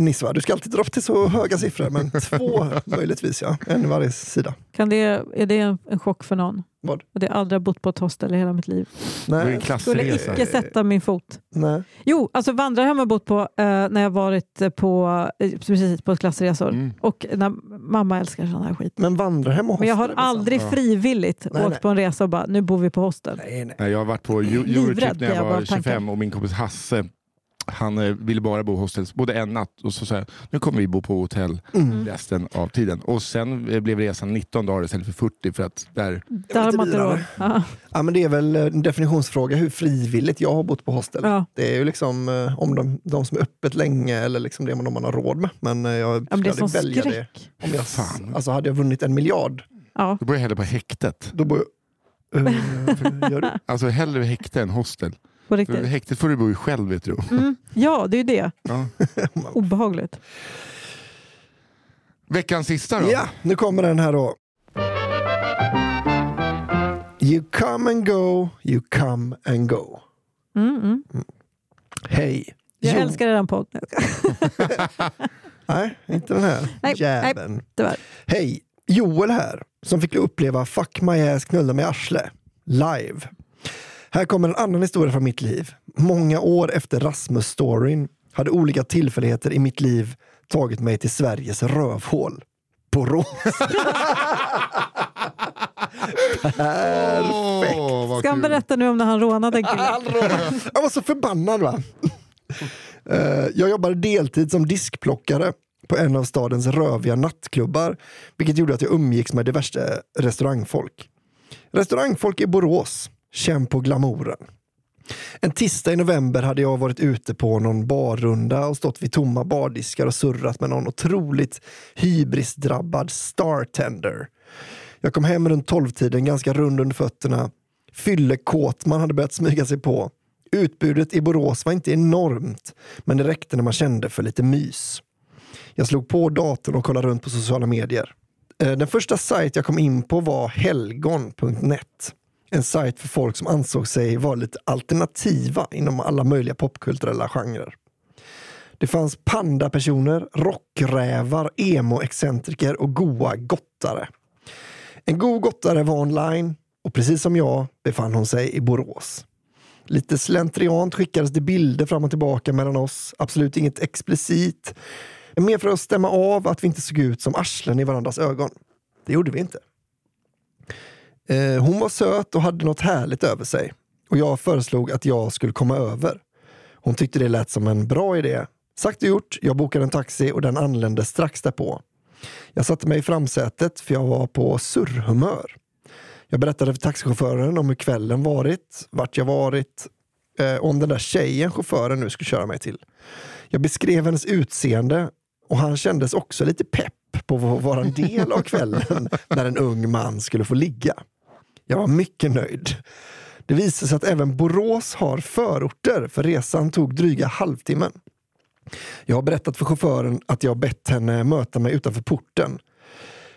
Nisse, va? du ska alltid dra upp till så höga siffror, men <laughs> två möjligtvis, ja. En i varje sida. Kan det, är det en, en chock för någon? Vad? Att jag aldrig har bott på ett hostel i hela mitt liv. Nej, Skulle klassresa. icke sätta min fot. nej. Jo, alltså vandrarhem har jag bott på eh, när jag varit på, eh, precis på klassresor. Mm. Och när mamma älskar sån här skit. Men vandrarhem och Men jag har hostel väl aldrig Ja. frivilligt Nej, åkt nej. på en resa och bara, nu bor vi på hostel. Nej, nej. Nej, Jag har varit på Eurotrip när jag var av tanken. 25 och min kompis Hasse han eh, ville bara bo hostels, både en natt och så sa jag, nu kommer vi bo på hotell Mm. resten av tiden. Och sen eh, blev resan 19 dagar istället för 40 för att där, Där har man inte. Ja. Ja, men det är väl en definitionsfråga hur frivilligt jag har bott på hostel. Ja. Det är ju liksom eh, om de, de som är öppet länge eller liksom det man, har råd med. Men eh, jag Ja, men det skulle välja det. skräck. Om jag, Fan. alltså hade jag vunnit en miljard, Ja. då bor jag hellre på häktet. då bor jag... Eh, gör du? <laughs> Alltså hellre häkte än hostel. På För riktigt. häktet får du bo i själv vet du. Mm. Ja, det är ju det. Ja. <laughs> Obehagligt. Veckans sista då? Ja, nu kommer den här då. You come and go, you come and go. Mm, mm. Hej. Jag Jo- älskar eran podd. <laughs> Nej, inte den här Nej, jäveln. Tyvärr. Hej, Joel här, som fick uppleva Fuck my ass knulla med arsle, live. Här kommer en annan historia från mitt liv. Många år efter Rasmus-storyn hade olika tillfälligheter i mitt liv tagit mig till Sveriges rövhål. Borås. <laughs> Perfekt. Vad Ska han berätta nu om när han rånade en kille? Jag var så förbannad va. Eh, Jag jobbade deltid som diskplockare på en av stadens röviga nattklubbar, vilket gjorde att jag umgicks med diverse restaurangfolk. Restaurangfolk i Borås, känn på glamouren. En tisdag i november hade jag varit ute på någon barrunda och stått vid tomma bardiskar och surrat med någon otroligt hybrisdrabbad startender. Jag kom hem runt tolvtiden ganska rund under fötterna. Fyllekåt man hade börjat smyga sig på. Utbudet i Borås var inte enormt, men det räckte när man kände för lite mys. Jag slog på datorn och kollade runt på sociala medier. Eh, den första sajt jag kom in på var helgon.net. En sajt för folk som ansåg sig vara lite alternativa inom alla möjliga popkulturella genrer. Det fanns pandapersoner, rockrävar, emo-excentriker och goa gottare. En god gottare var online och precis som jag befann hon sig i Borås. Lite slentriant skickades det bilder fram och tillbaka mellan oss. Absolut inget explicit. Mer för att stämma av att vi inte såg ut som arslen i varandras ögon. Det gjorde vi inte. Eh, hon var söt och hade något härligt över sig. Och jag föreslog att jag skulle komma över. Hon tyckte det lät som en bra idé. Sagt och gjort, jag bokade en taxi och den anlände strax därpå. Jag satte mig i framsätet för jag var på surrhumör. Jag berättade för taxichauffören om hur kvällen varit, vart jag varit eh, och om den där tjejen chauffören nu skulle köra mig till. Jag beskrev hennes utseende och han kändes också lite pepp på att vara en del av kvällen <laughs> när en ung man skulle få ligga. Jag var mycket nöjd. Det visade sig att även Borås har förorter för resan tog dryga halvtimmen. Jag har berättat för chauffören att jag bett henne möta mig utanför porten.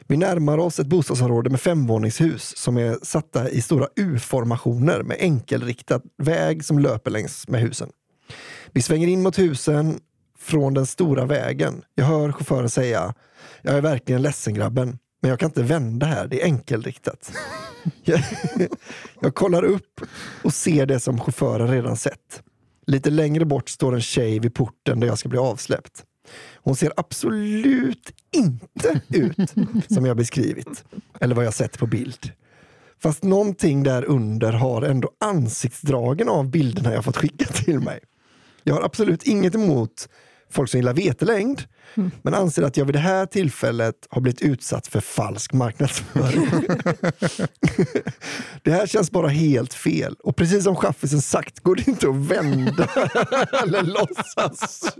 Vi närmar oss ett bostadsområde med femvåningshus som är satta i stora U-formationer med enkelriktad väg som löper längs med husen. Vi svänger in mot husen från den stora vägen. Jag hör chauffören säga Jag är verkligen ledsen grabben, men jag kan inte vända här, det är enkelriktat. jag, <laughs> jag kollar upp och ser det som chauffören redan sett. Lite längre bort står en tjej vid porten där jag ska bli avsläppt. Hon ser absolut inte ut som jag beskrivit eller vad jag sett på bild. Fast någonting där under har ändå ansiktsdragen av bilderna jag fått skicka till mig. Jag har absolut inget emot folk som gillar vetelängd, men anser att jag vid det här tillfället har blivit utsatt för falsk marknadsföring. <laughs> det här känns bara helt fel. Och precis som chaffisen sagt går det inte att vända <laughs> eller låtsas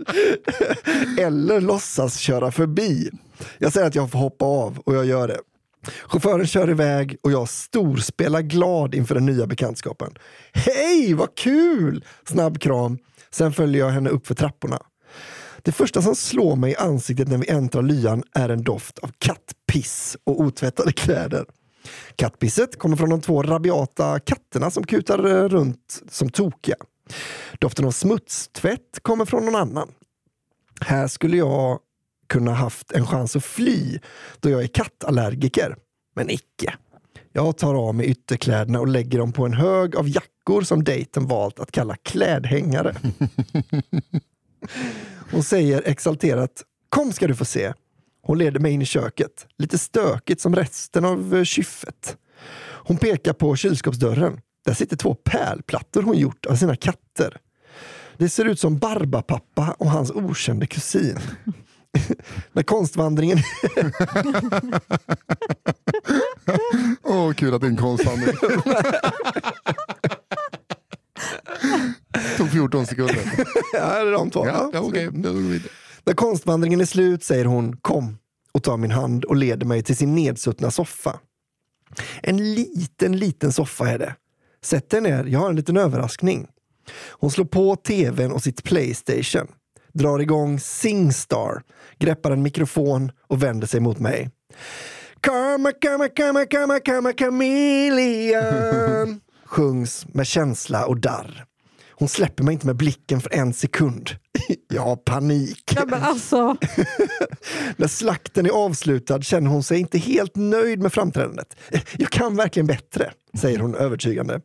eller låtsas köra förbi. Jag säger att jag får hoppa av och jag gör det. Chauffören kör iväg och jag storspelar glad inför den nya bekantskapen. Hej, vad kul! Snabb kram. Sen följer jag henne upp för trapporna. Det första som slår mig i ansiktet när vi äntrar lyan är en doft av kattpiss och otvättade kläder. Kattpisset kommer från de två rabiata katterna som kutar eh, runt som tokiga. Doften av smutstvätt kommer från någon annan. Här skulle jag kunna haft en chans att fly då jag är kattallergiker. Men icke. Jag tar av mig ytterkläderna och lägger dem på en hög av jackor som dejten valt att kalla klädhängare. <laughs> Hon säger exalterat Kom ska du få se. Hon leder mig in i köket. Lite stökigt som resten av eh, kyffet. Hon pekar på kylskåpsdörren. Där sitter två pärlplattor hon gjort av sina katter. Det ser ut som Barbapappa och hans okände kusin. <laughs> När konstvandringen <laughs> Åh, kul att det är en konsthandling. <laughs> Tog 14 sekunder. <laughs> ja, det är de två. Ja, ja, vidare. När konstvandringen är slut säger hon kom och tar min hand och leder mig till sin nedsuttna soffa. En liten, liten soffa är det. Sätt dig ner, jag har en liten överraskning. Hon slår på tvn och sitt Playstation, drar igång Singstar, greppar en mikrofon och vänder sig mot mig. Karma, karma, karma, karma, karma, chameleon. <laughs> Sjungs med känsla och darr. Hon släpper mig inte med blicken för en sekund. <laughs> Jag har panik. Ja, men alltså, <laughs> När slakten är avslutad känner hon sig inte helt nöjd med framträdandet. Jag kan verkligen bättre, säger hon övertygande.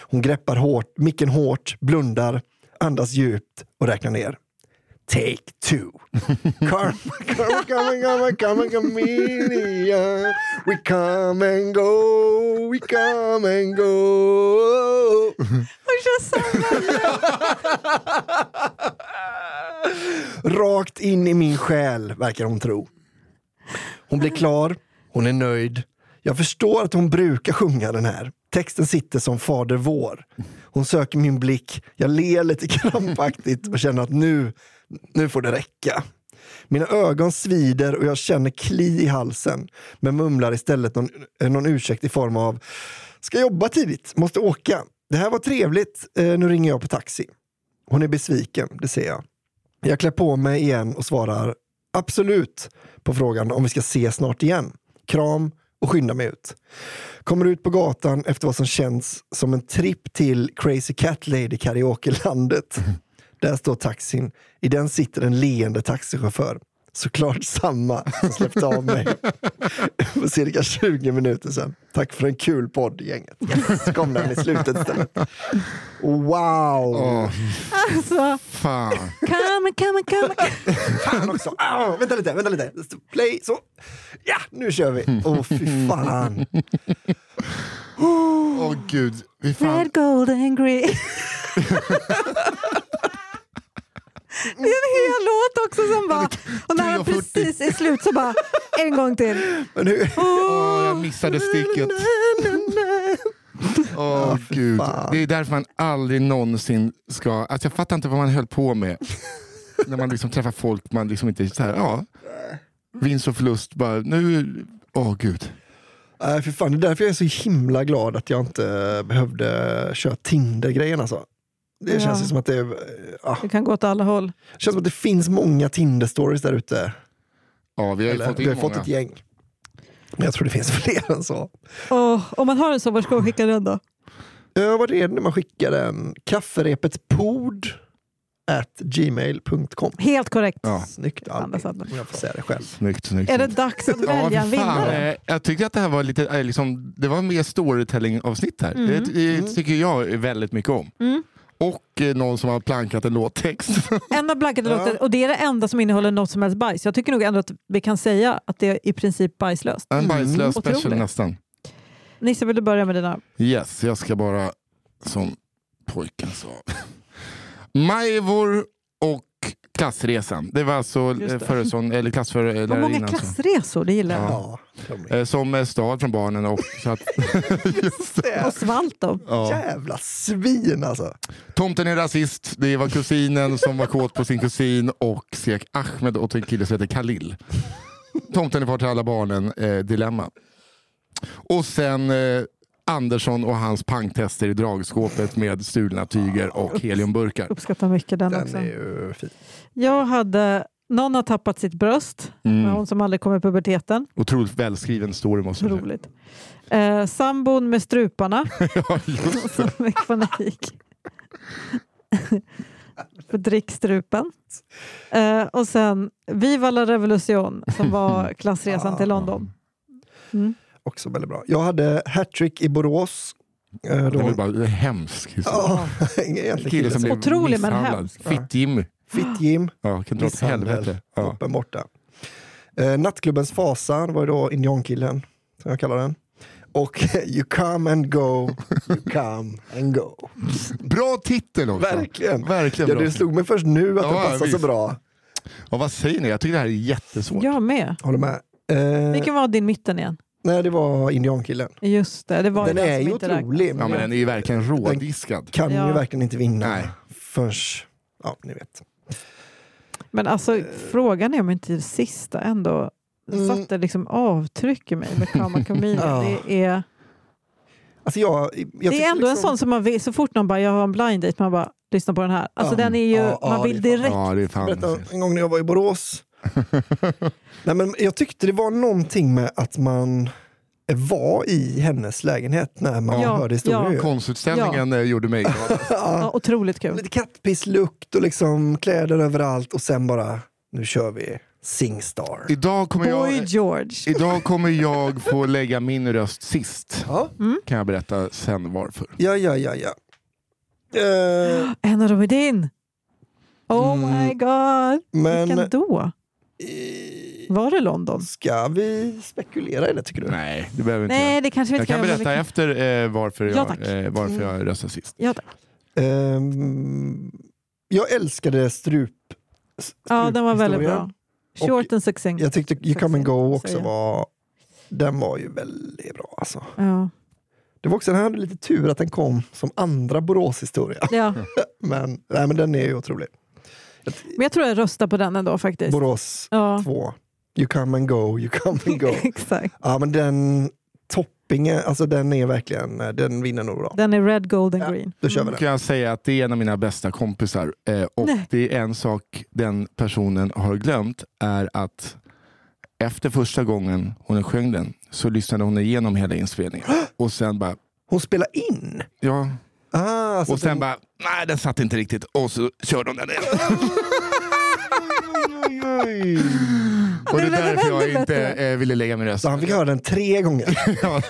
Hon greppar hårt, micken hårt, blundar, andas djupt och räknar ner. Take two. Karma, karma, karma, karma, karma, chameleon. We come and go, we come and go. Rakt in i min själ, verkar hon tro. Hon blir klar, hon är nöjd. Jag förstår att hon brukar sjunga den här. Texten sitter som Fader vår. Hon söker min blick, jag ler lite krampaktigt och känner att nu, nu får det räcka. Mina ögon svider och jag känner kli i halsen, men mumlar istället någon, eh, någon ursäkt i form av Ska jobba tidigt, måste åka. Det här var trevligt, eh, nu ringer jag på taxi. Hon är besviken, det ser jag. Jag klär på mig igen och svarar absolut på frågan om vi ska ses snart igen. Kram och skyndar mig ut. Kommer ut på gatan efter vad som känns som en tripp till Crazy Cat Lady karaoke-landet. <laughs> Där står taxin. I den sitter en leende taxichaufför. Såklart samma som släppte av mig för cirka 20 minuter sedan. Tack för en kul podd gänget. Yes, kom den i slutet istället. Wow! Åh, Alltså, fan. come, come, come. Fan också! Ah, vänta lite, vänta lite. Play, så. Ja, nu kör vi! Åh oh, fy fan. Åh gud. Vi fan. Red, gold and green. <laughs> Det är en hel låt också som bara... Och när han 3.40. precis är slut så bara en gång till. Men hur? Åh, jag missade sticket. Åh gud. fan. Det är därför man aldrig någonsin ska... Alltså jag fattar inte vad man höll på med. När man liksom träffar folk man liksom inte... Så här, ja. Vinst och förlust. Bara, nu... Åh gud. Nej, för fan, det är därför jag är så himla glad att jag inte behövde köra Tinder-grejen. Alltså. Det Ja. känns som att det, är, ja, Det kan gå åt alla håll. det känns som att det finns många Tinder-stories där ute. Ja, vi har ju Eller, fått Vi har fått ett gäng. Men jag tror det finns <laughs> fler än så. Oh, om man har en så, var ska man skicka den då? Ja, vad är det när man skickar den? Kafferepet pod at gmail.com. Helt korrekt. Ja. Snyggt Albin, om jag får säga det själv. Snyggt, snyggt. Är det dags att Ja, välja en för fan. vinnare? Eh, Jag tyckte att det här var lite, eh, liksom, det var mer storytelling-avsnitt här. Mm. Det, det tycker jag väldigt mycket om. Mm. Och eh, någon som har plankat en låttext. <laughs> Enda blankade Ja. låten, och det är det enda som innehåller något som helst bajs. Jag tycker nog ändå att vi kan säga att det är i princip bajslöst. En bajslös otroligt. special nästan. Nisse, vill du börja med dina? Yes, jag ska bara, som pojken sa. <laughs> Majvor och klassresan. Det var alltså eh, föreson, eller Vad många klassresor, det gillar jag. Ja, eh, som eh, stad från barnen. Och, så att, <laughs> just det. Och svalt dem. Ja. Jävla svin alltså. Tomten är rasist. Det var kusinen som var kåt på sin kusin och skrek Ahmed åt en kille som heter Khalil. Tomten är far till alla barnen. Eh, dilemma. Och sen eh, Andersson och hans pangtester i dragskåpet med stulna tyger och heliumburkar. Uppskattar mycket den, Den också. är ju fin. Jag hade Någon har tappat sitt bröst. Mm. Hon som aldrig kom i puberteten. Otroligt välskriven story måste jag säga. Roligt. Eh, sambon med struparna. <laughs> ja, som fick panik. För drickstrupen. Eh, och sen Viva la revolution som var <laughs> klassresan till London. Mm. Också väldigt bra. Jag hade hattrick i Borås. Eh, Det var bara en hemsk historia. <laughs> Egentligen Kille som blev Otrolig men misshandlad. hemsk. Fitt-Jimmy. Fitt-Jim, Ja, kan dra åt helvete. Ja. kroppen borta. Eh, nattklubbens fasa, det var ju då indiankillen, som jag kallar den. Och <laughs> You come and go, you <laughs> come and go. Bra titel också. Verkligen. Verkligen Ja, bra. det slog mig först nu att Ja, det passar så bra. Och vad säger ni? Jag tycker det här är jättesvårt. Jag med. Håller med. Eh, Vilken var din mitten igen? Nej, det var indiankillen. Just det, det var Den ju är ju inte otrolig. Ja, men den är ju verkligen rådiskad. Kan Ja. ju verkligen inte vinna Nej. förrän, ja ni vet. Men alltså frågan är om inte det sista ändå Mm. satte liksom avtryck i mig med Kama Kaminen. Ja. Det är, Alltså jag, jag det är ändå en liksom- sån som man vill, så fort någon bara jag har en blind date, man bara lyssna på den här. Alltså Ja. den är ju, Ja, man vill direkt. Ja, det är fan. Berätta en gång när jag var i Borås <laughs> Nej, men jag tyckte det var någonting med att man var i hennes lägenhet när man Ja, hörde historier. ja. Konstutställningen eh, gjorde mig glad. <laughs> Ja, otroligt kul. Lite kattpisslukt och liksom kläder överallt och sen bara, nu kör vi Singstar. Idag kommer, Boy jag, George. idag kommer jag få lägga min röst sist. Ja, Kan jag berätta sen varför. ja, ja, ja. ja. Eh, <gasps> En av dem är din. Oh Mm. my god. men Vilken då? Var det London? ska vi spekulera i det tycker du? Nej, det behöver inte jag. Nej, det kanske vi Jag inte kan göra, men berätta vi efter eh, varför, Ja, jag, eh, varför jag röstar sist. Ja, tack. Ehm, jag älskade strup. ja, den var väldigt bra. Short and succinct. Jag tyckte You Come and Go också var... Den var ju väldigt bra alltså. Ja. Det var också, den hade lite tur att den kom som andra Borås-historia. Ja. <laughs> Men, nej, men den är ju otrolig. Men jag tror jag röstar på den ändå faktiskt. Borås Ja, 2. You come and go, you come and go. <laughs> exakt. ja men den toppingen, alltså den är verkligen, den vinner nog bra. Den är red, gold and Ja. green. Då kör vi Då den. kan jag säga att det är en av mina bästa kompisar. Eh, och Nej. det är en sak den personen har glömt är att efter första gången hon sjöng den så lyssnade hon igenom hela inspelningen. <gasps> Och sen bara, Hon spelar in. ja. Ah, alltså Och sen den- bara, nej den satt inte riktigt. Och så körde hon den igen. <laughs> Och det är därför jag inte eh, ville lägga min röst. så han fick höra den tre gånger. <laughs> Ja,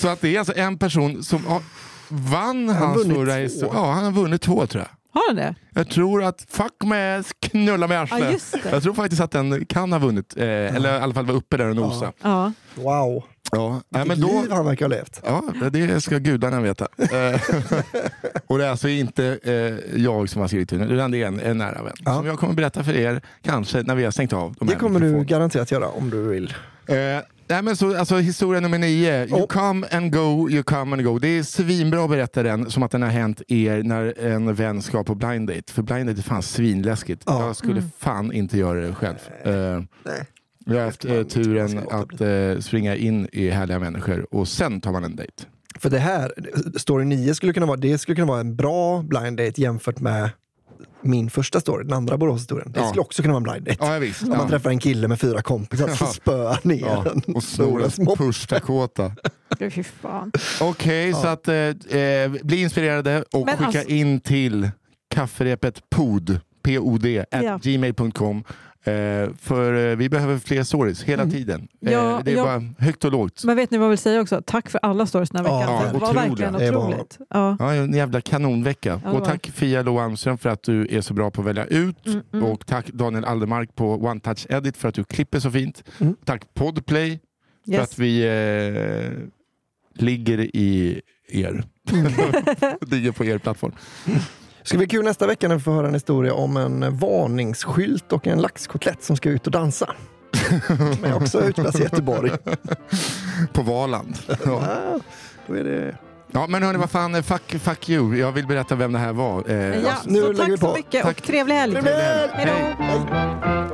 så att det är alltså en person som har, vann har hans förra historia. Ja, han har vunnit två tror jag. Har den det? Jag tror att Fuck med knulla med arslet. det. jag tror faktiskt att den kan ha vunnit, eh, eller i alla fall var uppe där och nosa. Ja. Wow, Ja. Vilket men då, liv han verkar ha levt. ja, det ska gudarna veta. <laughs> Eh, <laughs> och det är alltså inte eh, jag som har skrivit den, utan det är en, en nära vän. Ja. Som jag kommer berätta för er, kanske när vi har stängt av de Det här kommer du garanterat göra om du vill. Eh, nej men så, alltså, historia nummer nio. You Oh. come and go, you come and go. Det är svinbra att berätta den som att den har hänt er när en vän ska på blind date. För blind date är fan svinläskigt. Ja. Jag skulle Mm. fan inte göra det själv. Eh, Nej. Jag har haft eh, turen att eh, springa in i härliga människor och sen tar man en dejt. För det här, story 9 skulle kunna vara, det skulle kunna vara en bra blind date jämfört med min första story, den andra Boråshistorien. Det Ja. skulle också kunna vara en blind date. Ja, ja, visst. Om man Ja. träffar en kille med fyra kompisar så Ja. spöar ner Ja, den. och snor en moppe. push Dakota. <laughs> Fy fan. Okej, så att eh, eh, bli inspirerade och Men skicka alltså- in till kafferepet pod, P-O-D, at Ja. gmail.com. Eh, för eh, vi behöver fler stories hela Mm. tiden. Ja, eh, det är ja. bara högt och lågt. Men vet ni vad jag vill säga också? Tack för alla stories den här Ja, veckan. det var otroliga. verkligen Det var- otroligt. Ja. Ja, en jävla kanonvecka. Ja, och tack Fia Lo Almström för att du är så bra på att välja ut. Mm, mm. Och tack Daniel Aldermark på One Touch Edit för att du klipper så fint. Mm. Tack Podplay för Yes. att vi eh, ligger i er. <laughs> ligger på er plattform. <laughs> Ska bli kul nästa vecka när vi får höra en historia om en varningsskylt och en laxkotlett som ska ut och dansa. <laughs> Men också utplats i Göteborg. På Valand. Ja. Ja, då är det... ja men hörni, vad fan, fuck, fuck you. Jag vill berätta vem det här var. Eh, Ja, nu så tack vi så mycket Tack. och trevlig helg. Trevlig helg! Hej då. Hej.